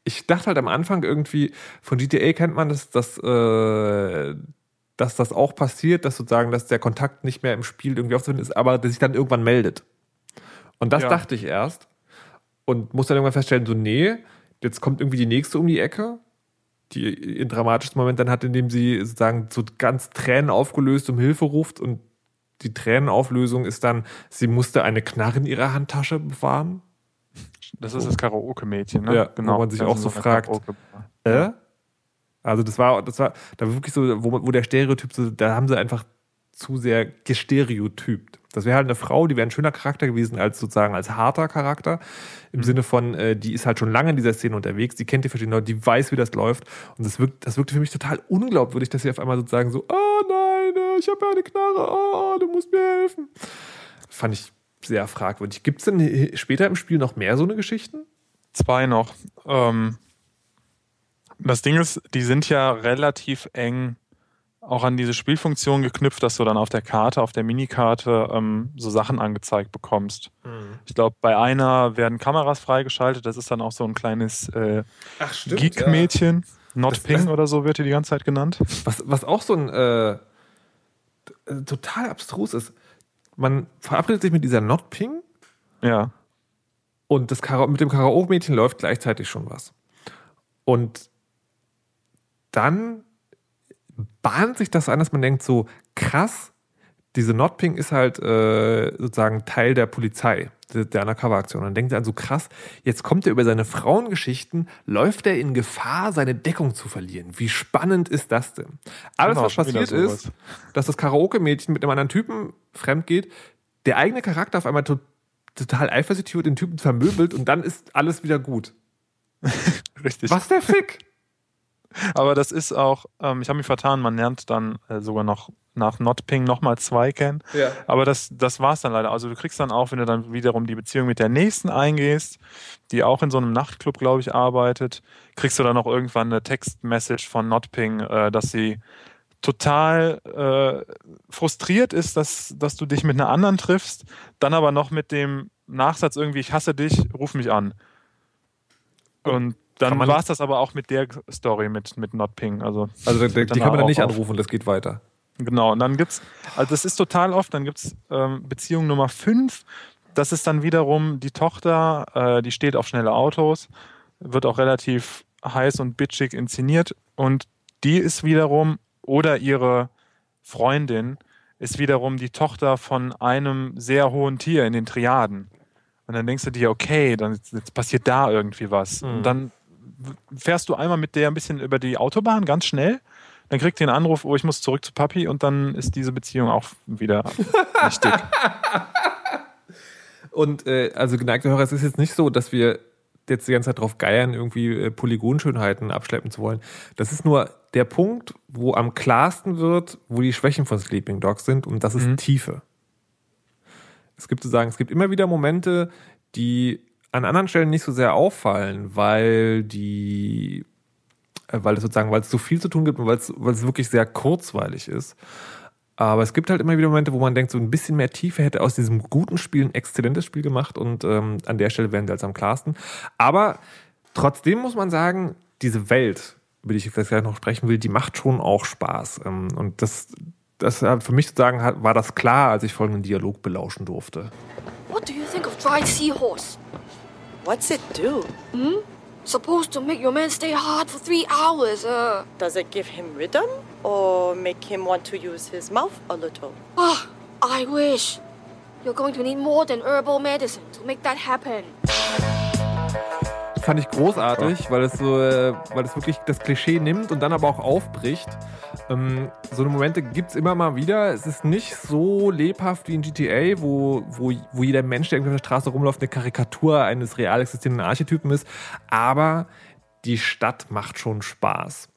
ich dachte halt am Anfang irgendwie, von GTA kennt man das, dass, äh, dass das auch passiert, dass sozusagen, dass der Kontakt nicht mehr im Spiel irgendwie aufzufinden ist, aber der sich dann irgendwann meldet. Und das Ja. dachte ich erst und muss dann irgendwann feststellen, so, nee, jetzt kommt irgendwie die nächste um die Ecke, die ihren dramatischsten Moment dann hat, indem sie sozusagen so ganz Tränen aufgelöst um Hilfe ruft und die Tränenauflösung ist dann, sie musste eine Knarre in ihrer Handtasche bewahren. Das ist das Karaoke-Mädchen, ne? Ja, wo man sich Das auch so fragt. Äh? Also das war, das war, da war wirklich so, wo, wo der Stereotyp, so, da haben sie einfach zu sehr gestereotypt. Das wäre halt eine Frau, die wäre ein schöner Charakter gewesen als sozusagen als harter Charakter. Im Sinne von, äh, die ist halt schon lange in dieser Szene unterwegs, die kennt die verschiedenen Leute, die weiß, wie das läuft. Und das, wirkt, das wirkte für mich total unglaubwürdig, dass sie auf einmal sozusagen so, oh nein, äh, ich habe ja eine Knarre, oh, du musst mir helfen. Fand ich sehr fragwürdig. Gibt es denn später im Spiel noch mehr so eine Geschichten? Zwei noch. Ähm, das Ding ist, die sind ja relativ eng auch an diese Spielfunktion geknüpft, dass du dann auf der Karte, auf der Minikarte ähm, so Sachen angezeigt bekommst. Mhm. Ich glaube, bei einer werden Kameras freigeschaltet. Das ist dann auch so ein kleines äh, Geek-Mädchen. Not Das- Ping das- oder so wird die die ganze Zeit genannt. Was, was auch so ein äh, t- total abstrus ist. Man verabredet sich mit dieser Not Ping Ja. und das Kara mit dem Karaoke-Mädchen läuft gleichzeitig schon was. Und dann bahnt sich das an, dass man denkt, so krass, diese Notping ist halt äh, sozusagen Teil der Polizei, der, der Undercover-Aktion. Und dann denkt er an so krass, jetzt kommt er über seine Frauengeschichten, läuft er in Gefahr, seine Deckung zu verlieren. Wie spannend ist das denn? Alles, Genau, was passiert ist, dass das Karaoke-Mädchen mit einem anderen Typen fremd geht, der eigene Charakter auf einmal to total eifersüchtig wird, den Typen vermöbelt und dann ist alles wieder gut. [laughs] Richtig. Was der Fick? Aber das ist auch, ähm, ich habe mich vertan, man lernt dann äh, sogar noch nach Notping nochmal zwei kennen. Ja. Aber das, das war es dann leider. Also du kriegst dann auch, wenn du dann wiederum die Beziehung mit der nächsten eingehst, die auch in so einem Nachtclub, glaube ich, arbeitet, kriegst du dann auch irgendwann eine Textmessage von Notping, äh, dass sie total äh, frustriert ist, dass, dass du dich mit einer anderen triffst, dann aber noch mit dem Nachsatz irgendwie, ich hasse dich, ruf mich an. Und dann war es das aber auch mit der Story mit, mit Notping. Also, Also die, die kann man dann nicht anrufen, das geht weiter. Genau, und dann gibt's, also das ist total oft, dann gibt's ähm, Beziehung Nummer 5. Das ist dann wiederum die Tochter, äh, die steht auf schnelle Autos, wird auch relativ heiß und bitchig inszeniert. Und die ist wiederum, oder ihre Freundin, ist wiederum die Tochter von einem sehr hohen Tier in den Triaden. Und dann denkst du dir, okay, dann jetzt passiert da irgendwie was. Mhm. Und dann fährst du einmal mit der ein bisschen über die Autobahn, ganz schnell. Dann kriegt ihr einen Anruf, oh, ich muss zurück zu Papi und dann ist diese Beziehung auch wieder [laughs] wichtig. Und äh, also geneigte Hörer, es ist jetzt nicht so, dass wir jetzt die ganze Zeit drauf geiern, irgendwie äh, Polygonschönheiten abschleppen zu wollen. Das ist nur der Punkt, wo am klarsten wird, wo die Schwächen von Sleeping Dogs sind und das ist Mhm. Tiefe. Es gibt sozusagen, es gibt immer wieder Momente, die an anderen Stellen nicht so sehr auffallen, weil die, äh, weil es sozusagen, weil es so viel zu tun gibt und weil es, weil es wirklich sehr kurzweilig ist. Aber es gibt halt immer wieder Momente, wo man denkt, so ein bisschen mehr Tiefe hätte aus diesem guten Spiel ein exzellentes Spiel gemacht und ähm, an der Stelle wären sie als am klarsten. Aber trotzdem muss man sagen, diese Welt, über die ich jetzt gleich noch sprechen will, die macht schon auch Spaß. Ähm, und das, das für mich sozusagen war das klar, als ich folgenden Dialog belauschen durfte. What do you think of dried seahorse? What's it do? Hmm? Supposed to make your man stay hard for three hours, uh. Does it give him rhythm or make him want to use his mouth a little? Ah, I wish. You're going to need more than herbal medicine to make that happen. Fand ich großartig, weil es so, äh, weil es wirklich das Klischee nimmt und dann aber auch aufbricht. Ähm, so eine Momente gibt es immer mal wieder. Es ist nicht so lebhaft wie in GTA, wo, wo, wo jeder Mensch, der irgendwie auf der Straße rumläuft, eine Karikatur eines real existierenden Archetypen ist. Aber die Stadt macht schon Spaß.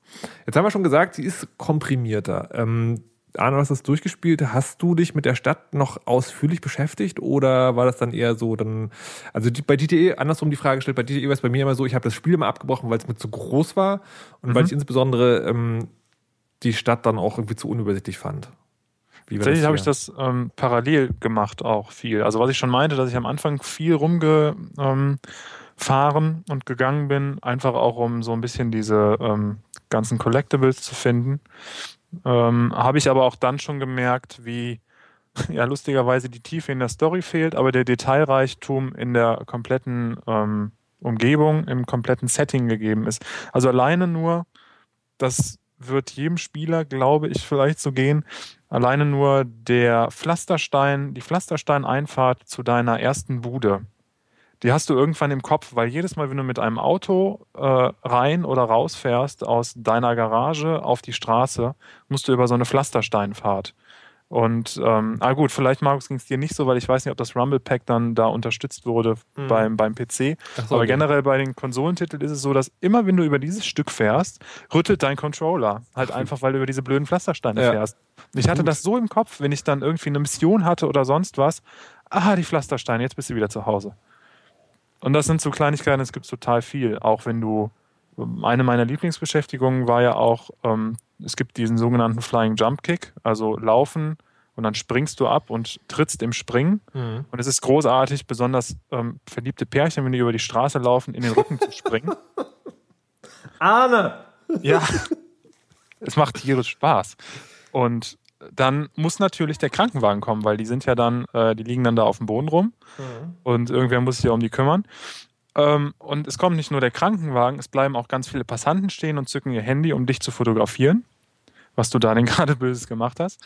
Jetzt haben wir schon gesagt, sie ist komprimierter. Ähm, Arno, hast du das durchgespielt? Hast du dich mit der Stadt noch ausführlich beschäftigt oder war das dann eher so, dann, also die, bei DTE, andersrum die Frage gestellt, bei DTE war es bei mir immer so, ich habe das Spiel immer abgebrochen, weil es mir zu groß war und weil Mhm. ich insbesondere ähm, die Stadt dann auch irgendwie zu unübersichtlich fand. Tatsächlich habe ich das ähm, parallel gemacht auch viel. Also was ich schon meinte, dass ich am Anfang viel rumgefahren ähm, und gegangen bin, einfach auch um so ein bisschen diese ähm, ganzen Collectibles zu finden. Ähm, habe ich aber auch dann schon gemerkt, wie [laughs] ja lustigerweise die Tiefe in der Story fehlt, aber der Detailreichtum in der kompletten ähm, Umgebung, im kompletten Setting gegeben ist. Also alleine nur, das wird jedem Spieler, glaube ich, [laughs] vielleicht so gehen, alleine nur der Pflasterstein, die Pflastersteineinfahrt zu deiner ersten Bude. Die hast du irgendwann im Kopf, weil jedes Mal, wenn du mit einem Auto äh, rein oder raus fährst aus deiner Garage auf die Straße, musst du über so eine Pflastersteinfahrt. Und, ähm, ah gut, vielleicht, Markus, ging es dir nicht so, weil ich weiß nicht, ob das Rumble Pack dann da unterstützt wurde Mhm. beim, beim PC. So, Aber okay. generell bei den Konsolentiteln ist es so, dass immer, wenn du über dieses Stück fährst, rüttelt dein Controller. Halt [laughs] einfach, weil du über diese blöden Pflastersteine Ja. fährst. Ich hatte Gut. das so im Kopf, wenn ich dann irgendwie eine Mission hatte oder sonst was. Aha, die Pflastersteine, jetzt bist du wieder zu Hause. Und das sind so Kleinigkeiten, es gibt total viel. Auch wenn du, eine meiner Lieblingsbeschäftigungen war ja auch, ähm, es gibt diesen sogenannten Flying Jump Kick, also laufen und dann springst du ab und trittst im Springen. Mhm. Und es ist großartig, besonders ähm, verliebte Pärchen, wenn die über die Straße laufen, in den Rücken zu springen. [laughs] Arne! Ja, es macht tierisch Spaß. Und dann muss natürlich der Krankenwagen kommen, weil die sind ja dann, äh, die liegen dann da auf dem Boden rum und irgendwer muss sich ja um die kümmern. Ähm, und es kommt nicht nur der Krankenwagen, es bleiben auch ganz viele Passanten stehen und zücken ihr Handy, um dich zu fotografieren, was du da denn [laughs] gerade Böses gemacht hast.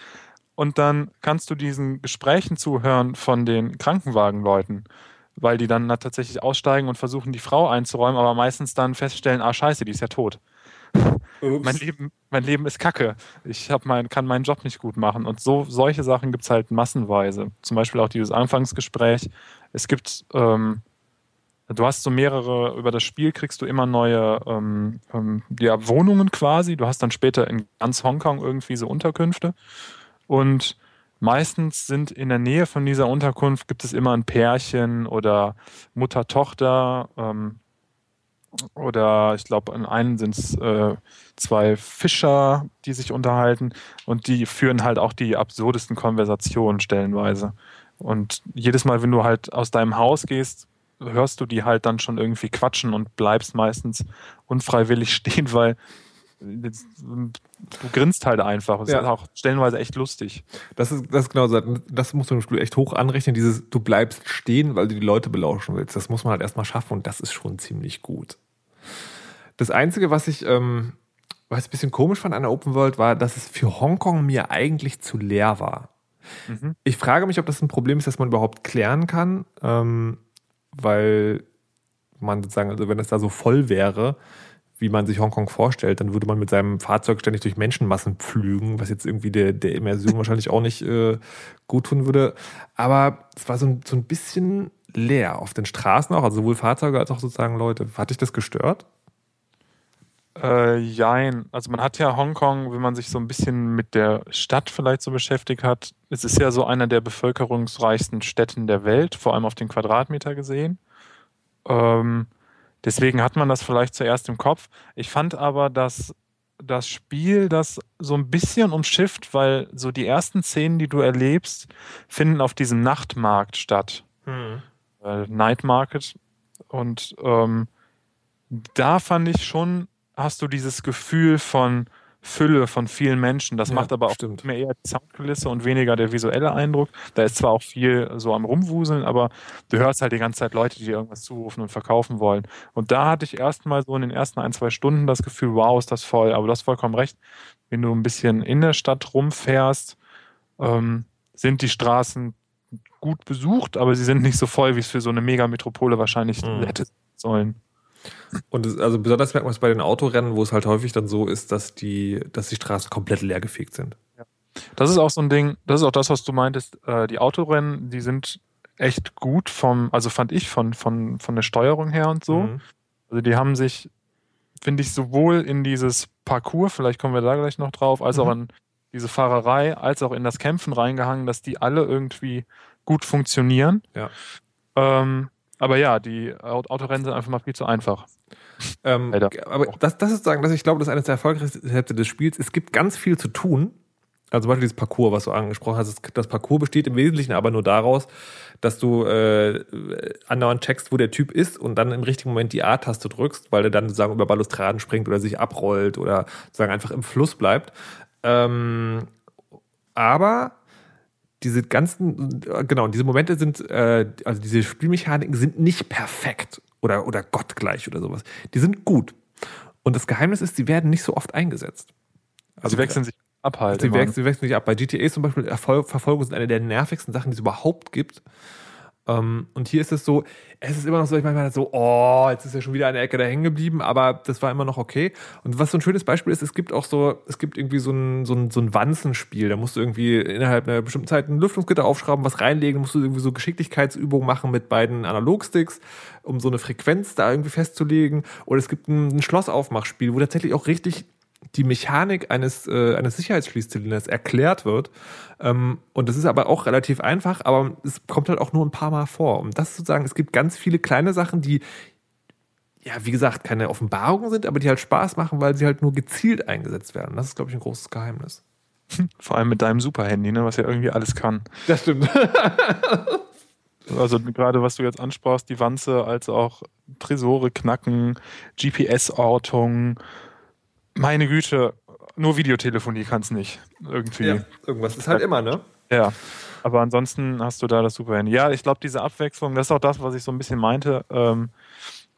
Und dann kannst du diesen Gesprächen zuhören von den Krankenwagenleuten, weil die dann da tatsächlich aussteigen und versuchen, die Frau einzuräumen, aber meistens dann feststellen, ah scheiße, die ist ja tot. Mein Leben, mein Leben ist kacke. Ich hab mein, kann meinen Job nicht gut machen. Und so solche Sachen gibt es halt massenweise. Zum Beispiel auch dieses Anfangsgespräch. Es gibt, ähm, du hast so mehrere, über das Spiel kriegst du immer neue ähm, ähm, ja, Wohnungen quasi. Du hast dann später in ganz Hongkong irgendwie so Unterkünfte. Und meistens sind in der Nähe von dieser Unterkunft gibt es immer ein Pärchen oder Mutter-Tochter. Ähm, oder ich glaube, in einem sind es äh, zwei Fischer, die sich unterhalten und die führen halt auch die absurdesten Konversationen stellenweise. Und jedes Mal, wenn du halt aus deinem Haus gehst, hörst du die halt dann schon irgendwie quatschen und bleibst meistens unfreiwillig [laughs] stehen, weil du grinst halt einfach. Es Ja. ist auch stellenweise echt lustig. Das ist, das ist genau so. Das musst du im Spiel echt hoch anrechnen. Dieses, du bleibst stehen, weil du die Leute belauschen willst. Das muss man halt erstmal schaffen und das ist schon ziemlich gut. Das Einzige, was ich, ähm, was ich ein bisschen komisch fand an der Open World, war, dass es für Hongkong mir eigentlich zu leer war. Mhm. Ich frage mich, ob das ein Problem ist, das man überhaupt klären kann, ähm, weil man sozusagen, also wenn es da so voll wäre, wie man sich Hongkong vorstellt, dann würde man mit seinem Fahrzeug ständig durch Menschenmassen pflügen, was jetzt irgendwie der, der Immersion [laughs] wahrscheinlich auch nicht äh, gut tun würde. Aber es war so ein, so ein bisschen leer auf den Straßen auch, also sowohl Fahrzeuge als auch sozusagen Leute. Hat dich das gestört? Äh, jein. Also man hat ja Hongkong, wenn man sich so ein bisschen mit der Stadt vielleicht so beschäftigt hat, es ist ja so einer der bevölkerungsreichsten Städten der Welt, vor allem auf den Quadratmeter gesehen. Ähm, deswegen hat man das vielleicht zuerst im Kopf. Ich fand aber, dass das Spiel das so ein bisschen umschifft, weil so die ersten Szenen, die du erlebst, finden auf diesem Nachtmarkt statt. äh, Night Market. Und ähm, da fand ich schon, hast du dieses Gefühl von Fülle von vielen Menschen. Das Ja, macht aber auch stimmt. mehr eher die Soundkulisse und weniger der visuelle Eindruck. Da ist zwar auch viel so am Rumwuseln, aber du hörst halt die ganze Zeit Leute, die dir irgendwas zurufen und verkaufen wollen. Und da hatte ich erstmal so in den ersten ein, zwei Stunden das Gefühl, wow, ist das voll. Aber du hast vollkommen recht. Wenn du ein bisschen in der Stadt rumfährst, ähm, sind die Straßen gut besucht, aber sie sind nicht so voll, wie es für so eine Megametropole wahrscheinlich Mhm. hätte sollen. Und es, also besonders merkt man es bei den Autorennen, wo es halt häufig dann so ist, dass die, dass die Straßen komplett leergefegt sind. Das ist auch so ein Ding, das ist auch das, was du meintest. Äh, die Autorennen, die sind echt gut vom, also fand ich von, von, von der Steuerung her und so. Mhm. Also die haben sich, finde ich, sowohl in dieses Parcours, vielleicht kommen wir da gleich noch drauf, als auch Mhm. in diese Fahrerei, als auch in das Kämpfen reingehangen, dass die alle irgendwie gut funktionieren. Ja. Ähm, aber ja, die Au- Autorennen sind einfach mal viel zu einfach. Ähm, aber das, das ist sagen, dass ich glaube, das ist eines der erfolgreichsten Hälfte des Spiels. Es gibt ganz viel zu tun. Also zum Beispiel dieses Parcours, was du angesprochen hast. Das- Parcours besteht im Wesentlichen aber nur daraus, dass du äh, andauernd checkst, wo der Typ ist und dann im richtigen Moment die A-Taste drückst, weil der dann sozusagen über Balustraden springt oder sich abrollt oder sozusagen einfach im Fluss bleibt. Ähm, aber diese ganzen, äh, genau, diese Momente sind, äh, also diese Spielmechaniken sind nicht perfekt oder, oder gottgleich oder sowas. Die sind gut. Und das Geheimnis ist, sie werden nicht so oft eingesetzt. Also sie wechseln sich ab halt. Sie wechseln, sie wechseln sich ab. Bei GTA zum Beispiel Erfolg, Verfolgung sind eine der nervigsten Sachen, die es überhaupt gibt. Ähm, und hier ist es so, es ist immer noch so, ich manchmal so, oh, jetzt ist ja schon wieder eine Ecke da hängen geblieben, aber das war immer noch okay. Und was so ein schönes Beispiel ist, es gibt auch so, es gibt irgendwie so ein, so ein, so ein Wanzenspiel. Da musst du irgendwie innerhalb einer bestimmten Zeit ein Lüftungsgitter aufschrauben, was reinlegen, musst du irgendwie so Geschicklichkeitsübungen machen mit beiden Analogsticks, um so eine Frequenz da irgendwie festzulegen. Oder es gibt ein, ein Schlossaufmachspiel, wo tatsächlich auch richtig die Mechanik eines, äh, eines Sicherheitsschließzylinders erklärt wird. Ähm, und das ist aber auch relativ einfach, aber es kommt halt auch nur ein paar Mal vor. Und das sozusagen, es gibt ganz viele kleine Sachen, die, ja, wie gesagt, keine Offenbarungen sind, aber die halt Spaß machen, weil sie halt nur gezielt eingesetzt werden. Das ist, glaube ich, ein großes Geheimnis. [laughs] Vor allem mit deinem Superhandy, ne, was ja irgendwie alles kann. Das stimmt. [laughs] Also gerade was du jetzt ansprachst, die Wanze, als auch Tresore knacken, GPS-Ortung, meine Güte, nur Videotelefonie kann es nicht. Irgendwie. Ja, irgendwas ist halt immer, ne? Ja. Aber ansonsten hast du da das super Handy. Ja, ich glaube, diese Abwechslung, das ist auch das, was ich so ein bisschen meinte, ähm,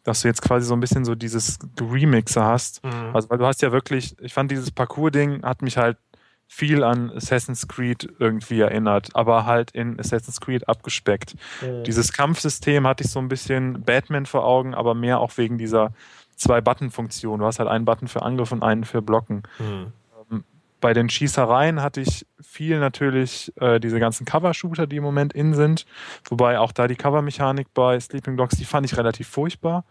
dass du jetzt quasi so ein bisschen so dieses Remixer hast. Mhm. Also, weil du hast ja wirklich, ich fand dieses Parcours-Ding hat mich halt viel an Assassin's Creed irgendwie erinnert, aber halt in Assassin's Creed abgespeckt. Mhm. Dieses Kampfsystem hatte ich so ein bisschen Batman vor Augen, aber mehr auch wegen dieser zwei Button-Funktion. Du hast halt einen Button für Angriff und einen für Blocken. Mhm. Ähm, bei den Schießereien hatte ich viel natürlich äh, diese ganzen Cover-Shooter, die im Moment in sind. Wobei auch da die Cover-Mechanik bei Sleeping Dogs, die fand ich relativ furchtbar.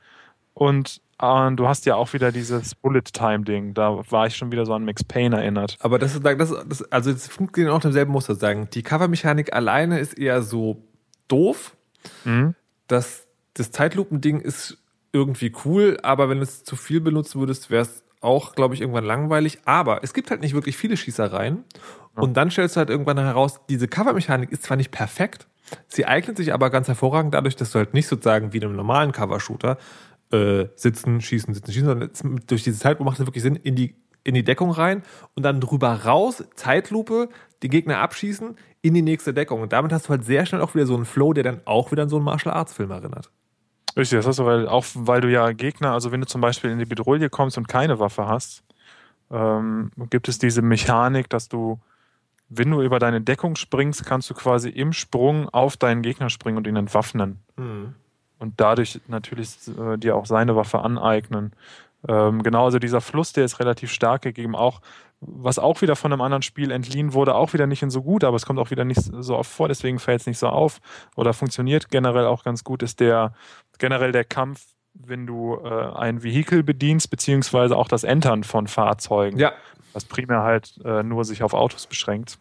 Und äh, du hast ja auch wieder dieses Bullet-Time-Ding. Da war ich schon wieder so an Max Payne erinnert. Aber das ist, das, das, also es funktioniert auch demselben Muster sagen. Die Cover-Mechanik alleine ist eher so doof. Mhm. Das, das Zeitlupending ist irgendwie cool, aber wenn du es zu viel benutzen würdest, wäre es auch, glaube ich, irgendwann langweilig. Aber es gibt halt nicht wirklich viele Schießereien. Und dann stellst du halt irgendwann heraus, diese Cover-Mechanik ist zwar nicht perfekt, sie eignet sich aber ganz hervorragend dadurch, dass du halt nicht sozusagen wie in einem normalen Cover-Shooter äh, sitzen, schießen, sitzen, schießen, sondern durch diese Zeitlupe macht es wirklich Sinn, in die, in die Deckung rein und dann drüber raus, Zeitlupe, die Gegner abschießen, in die nächste Deckung. Und damit hast du halt sehr schnell auch wieder so einen Flow, der dann auch wieder an so einen Martial-Arts-Film erinnert. Richtig, das hast du, weil, auch weil du ja Gegner, also wenn du zum Beispiel in die Bedrohung kommst und keine Waffe hast, ähm, gibt es diese Mechanik, dass du, wenn du über deine Deckung springst, kannst du quasi im Sprung auf deinen Gegner springen und ihn entwaffnen. Und dadurch natürlich äh, dir auch seine Waffe aneignen. Ähm, genau, also dieser Fluss, der ist relativ stark gegeben. Auch, was auch wieder von einem anderen Spiel entliehen wurde, auch wieder nicht in so gut, aber es kommt auch wieder nicht so oft vor, deswegen fällt es nicht so auf oder funktioniert generell auch ganz gut, ist der generell der Kampf, wenn du äh, ein Vehikel bedienst, beziehungsweise auch das Entern von Fahrzeugen. Ja. Was primär halt äh, nur sich auf Autos beschränkt.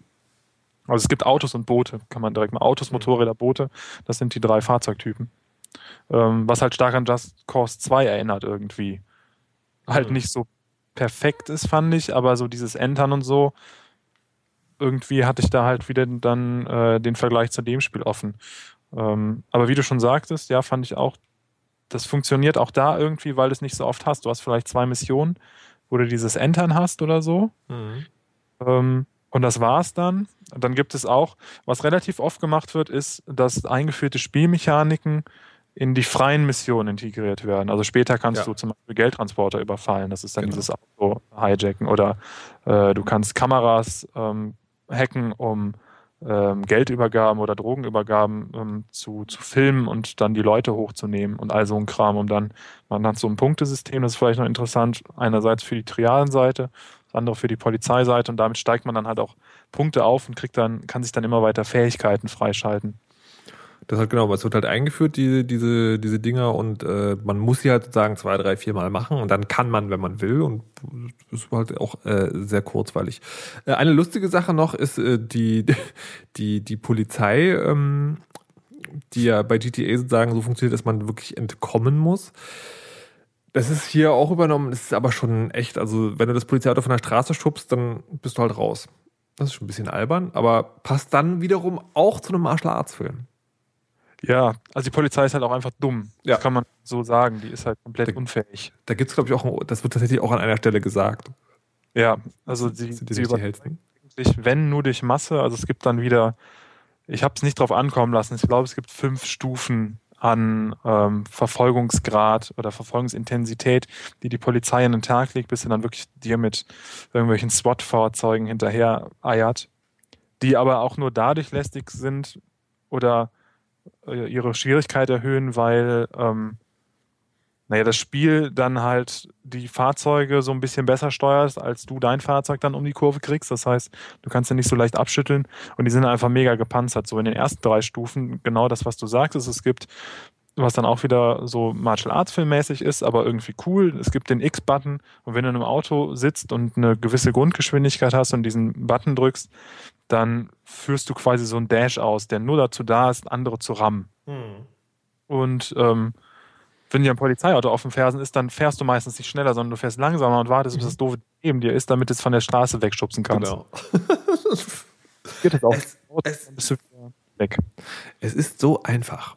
Also es gibt Autos und Boote, kann man direkt mal. Autos, Motorräder, Boote, das sind die drei Fahrzeugtypen. Ähm, was halt stark an Just Cause 2 erinnert irgendwie. Halt Mhm. nicht so perfekt ist, fand ich, aber so dieses Entern und so, irgendwie hatte ich da halt wieder dann äh, den Vergleich zu dem Spiel offen. Ähm, aber wie du schon sagtest, ja, fand ich auch, das funktioniert auch da irgendwie, weil du es nicht so oft hast. Du hast vielleicht zwei Missionen, wo du dieses Entern hast oder so. Ähm, und das war's dann. Und dann gibt es auch, was relativ oft gemacht wird, ist, dass eingeführte Spielmechaniken in die freien Missionen integriert werden. Also später kannst Ja. du zum Beispiel Geldtransporter überfallen. Das ist dann dieses Auto hijacken. Oder äh, du kannst Kameras ähm, hacken, um ähm, Geldübergaben oder Drogenübergaben ähm, zu, zu filmen und dann die Leute hochzunehmen und all so ein Kram. Und dann, man hat so ein Punktesystem, das ist vielleicht noch interessant, einerseits für die trialen Seite, das andere für die Polizeiseite und damit steigt man dann halt auch Punkte auf und kriegt dann, kann sich dann immer weiter Fähigkeiten freischalten. Das halt genau, aber es wird halt eingeführt, diese, diese, diese Dinger, und äh, man muss sie halt sozusagen zwei, drei, vier Mal machen und dann kann man, wenn man will. Und das ist halt auch äh, sehr kurzweilig. Äh, eine lustige Sache noch ist äh, die, [laughs] die, die Polizei, ähm, die ja bei GTA sozusagen so funktioniert, dass man wirklich entkommen muss. Das ist hier auch übernommen, das ist aber schon echt, also wenn du das Polizeiauto von der Straße schubst, dann bist du halt raus. Das ist schon ein bisschen albern, aber passt dann wiederum auch zu einem Martial Arts Film. Ja, also die Polizei ist halt auch einfach dumm. Ja. Das kann man so sagen. Die ist halt komplett unfähig. Da gibt es, glaube ich, auch, das wird tatsächlich auch an einer Stelle gesagt. Ja, also sie, Sind die sie nicht die über hellsten? eigentlich, wenn nur durch Masse. Also es gibt dann wieder, ich habe es nicht drauf ankommen lassen. Ich glaube, es gibt fünf Stufen an ähm, Verfolgungsgrad oder Verfolgungsintensität, die die Polizei an den Tag legt, bis sie dann wirklich dir mit irgendwelchen SWAT-Fahrzeugen hinterher eiert, die aber auch nur dadurch lästig sind oder ihre Schwierigkeit erhöhen, weil ähm, naja, das Spiel dann halt die Fahrzeuge so ein bisschen besser steuert, als du dein Fahrzeug dann um die Kurve kriegst. Das heißt, du kannst ja nicht so leicht abschütteln und die sind einfach mega gepanzert. So in den ersten drei Stufen genau das, was du sagst, ist, es gibt was dann auch wieder so Martial Arts Filmmäßig ist, aber irgendwie cool. Es gibt den X-Button und wenn du in einem Auto sitzt und eine gewisse Grundgeschwindigkeit hast und diesen Button drückst, dann führst du quasi so einen Dash aus, der nur dazu da ist, andere zu rammen. Hm. Und ähm, wenn dir ein Polizeiauto auf den Fersen ist, dann fährst du meistens nicht schneller, sondern du fährst langsamer und wartest, bis das doofe neben dir ist, damit es von der Straße wegschubsen kannst. Genau. [laughs] Geht das auch. Es, es, du weg. es ist so einfach.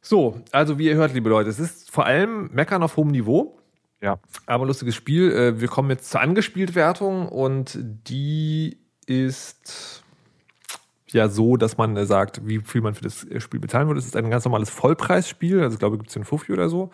So, also wie ihr hört, liebe Leute, es ist vor allem Meckern auf hohem Niveau. Ja. Aber lustiges Spiel. Äh, Wir kommen jetzt zur Angespielt-Wertung und die ist ja so, dass man äh, sagt, wie viel man für das äh, Spiel bezahlen würde. Es ist ein ganz normales Vollpreisspiel, also ich glaube, gibt es den Fuffi oder so.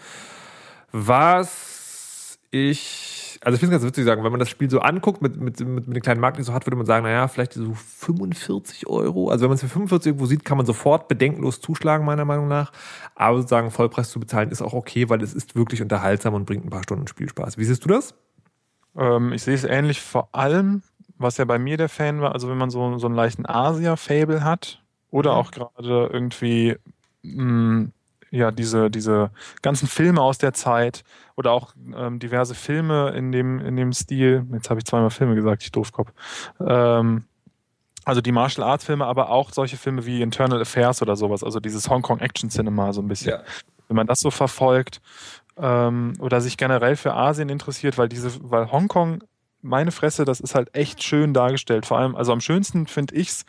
Was ich, also ich finde es ganz witzig sagen, wenn man das Spiel so anguckt, mit, mit, mit, mit den kleinen Marken, die es so hat, würde man sagen, naja, vielleicht so 45 Euro. Also wenn man es für 45 irgendwo sieht, kann man sofort bedenkenlos zuschlagen, meiner Meinung nach. Aber sozusagen Vollpreis zu bezahlen ist auch okay, weil es ist wirklich unterhaltsam und bringt ein paar Stunden Spielspaß. Wie siehst du das? Ähm, ich sehe es ähnlich vor allem, was ja bei mir der Fan war, also wenn man so, so einen leichten Asia-Fable hat oder auch gerade irgendwie mh, ja diese, diese ganzen Filme aus der Zeit oder auch ähm, diverse Filme in dem, in dem Stil, jetzt habe ich zweimal Filme gesagt, ich Doofkopf, ähm, also die Martial Arts Filme, aber auch solche Filme wie Internal Affairs oder sowas, also dieses Hongkong Action Cinema so ein bisschen. Wenn man das so verfolgt ähm, oder sich generell für Asien interessiert, weil diese, weil Hongkong, meine Fresse, das ist halt echt schön dargestellt. Vor allem, also am schönsten finde ich's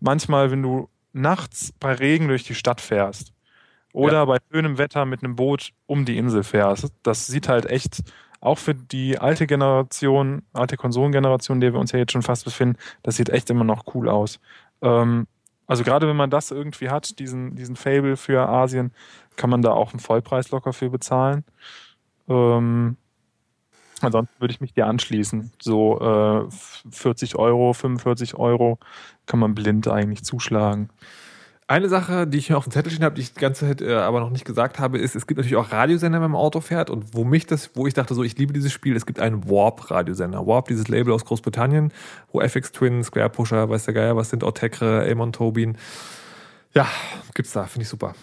manchmal, wenn du nachts bei Regen durch die Stadt fährst. Oder Ja. bei schönem Wetter mit einem Boot um die Insel fährst. Das sieht halt echt, auch für die alte Generation, alte Konsolengeneration, in der wir uns ja jetzt schon fast befinden, das sieht echt immer noch cool aus. Ähm, also gerade wenn man das irgendwie hat, diesen, diesen Fable für Asien, kann man da auch einen Vollpreis locker für bezahlen. Ähm, ansonsten würde ich mich dir anschließen. So äh, 40 Euro, 45 Euro kann man blind eigentlich zuschlagen. Eine Sache, die ich mir auf dem Zettel stehen habe, die ich die ganze Zeit äh, aber noch nicht gesagt habe, ist, es gibt natürlich auch Radiosender, wenn man Auto fährt. Und wo mich das, wo ich dachte, so, ich liebe dieses Spiel, es gibt einen Warp-Radiosender. Warp, dieses Label aus Großbritannien, wo FX Twin, Square Pusher, weiß der Geier, was sind, Autekre, Amon Tobin. Ja, gibt's da, finde ich super.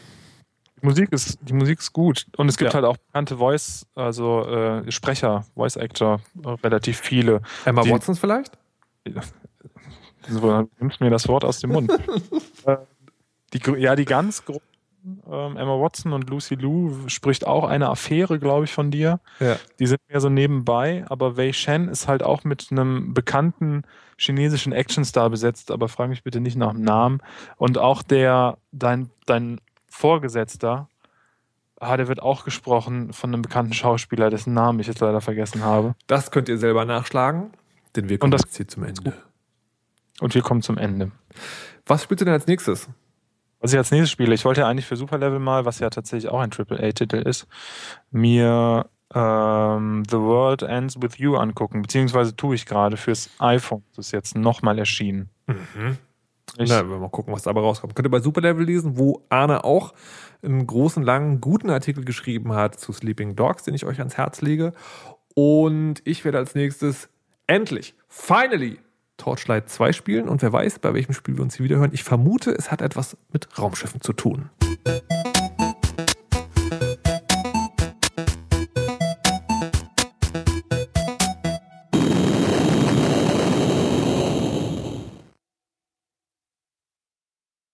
Die Musik ist, die Musik ist gut. Und es gibt Ja. halt auch bekannte Voice, also äh, Sprecher, Voice Actor, äh, relativ viele. Emma Die- Watsons vielleicht? [laughs] So, nimmst mir das Wort aus dem Mund. [laughs] Äh, die, ja, die ganz großen, ähm, Emma Watson und Lucy Liu spricht auch eine Affäre, glaube ich, von dir. Ja. Die sind mehr so nebenbei, aber Wei Shen ist halt auch mit einem bekannten chinesischen Actionstar besetzt, aber frag mich bitte nicht nach dem Namen. Und auch der, dein, dein Vorgesetzter, ah, der wird auch gesprochen von einem bekannten Schauspieler, dessen Namen ich jetzt leider vergessen habe. Das könnt ihr selber nachschlagen, denn wir kommen das- jetzt hier zum Ende. Und wir kommen zum Ende. Was spielst du denn als nächstes? Was ich als nächstes spiele, ich wollte ja eigentlich für Super Level mal, was ja tatsächlich auch ein AAA-Titel ist, mir ähm, The World Ends With You angucken, beziehungsweise tue ich gerade fürs iPhone. Das ist jetzt nochmal erschienen. Mhm. Ich- Na, wir mal gucken, was dabei rauskommt. Könnt ihr bei Superlevel lesen, wo Arne auch einen großen, langen, guten Artikel geschrieben hat zu Sleeping Dogs, den ich euch ans Herz lege. Und ich werde als nächstes endlich, finally, Torchlight 2 spielen. Und wer weiß, bei welchem Spiel wir uns hier wiederhören. Ich vermute, es hat etwas mit Raumschiffen zu tun.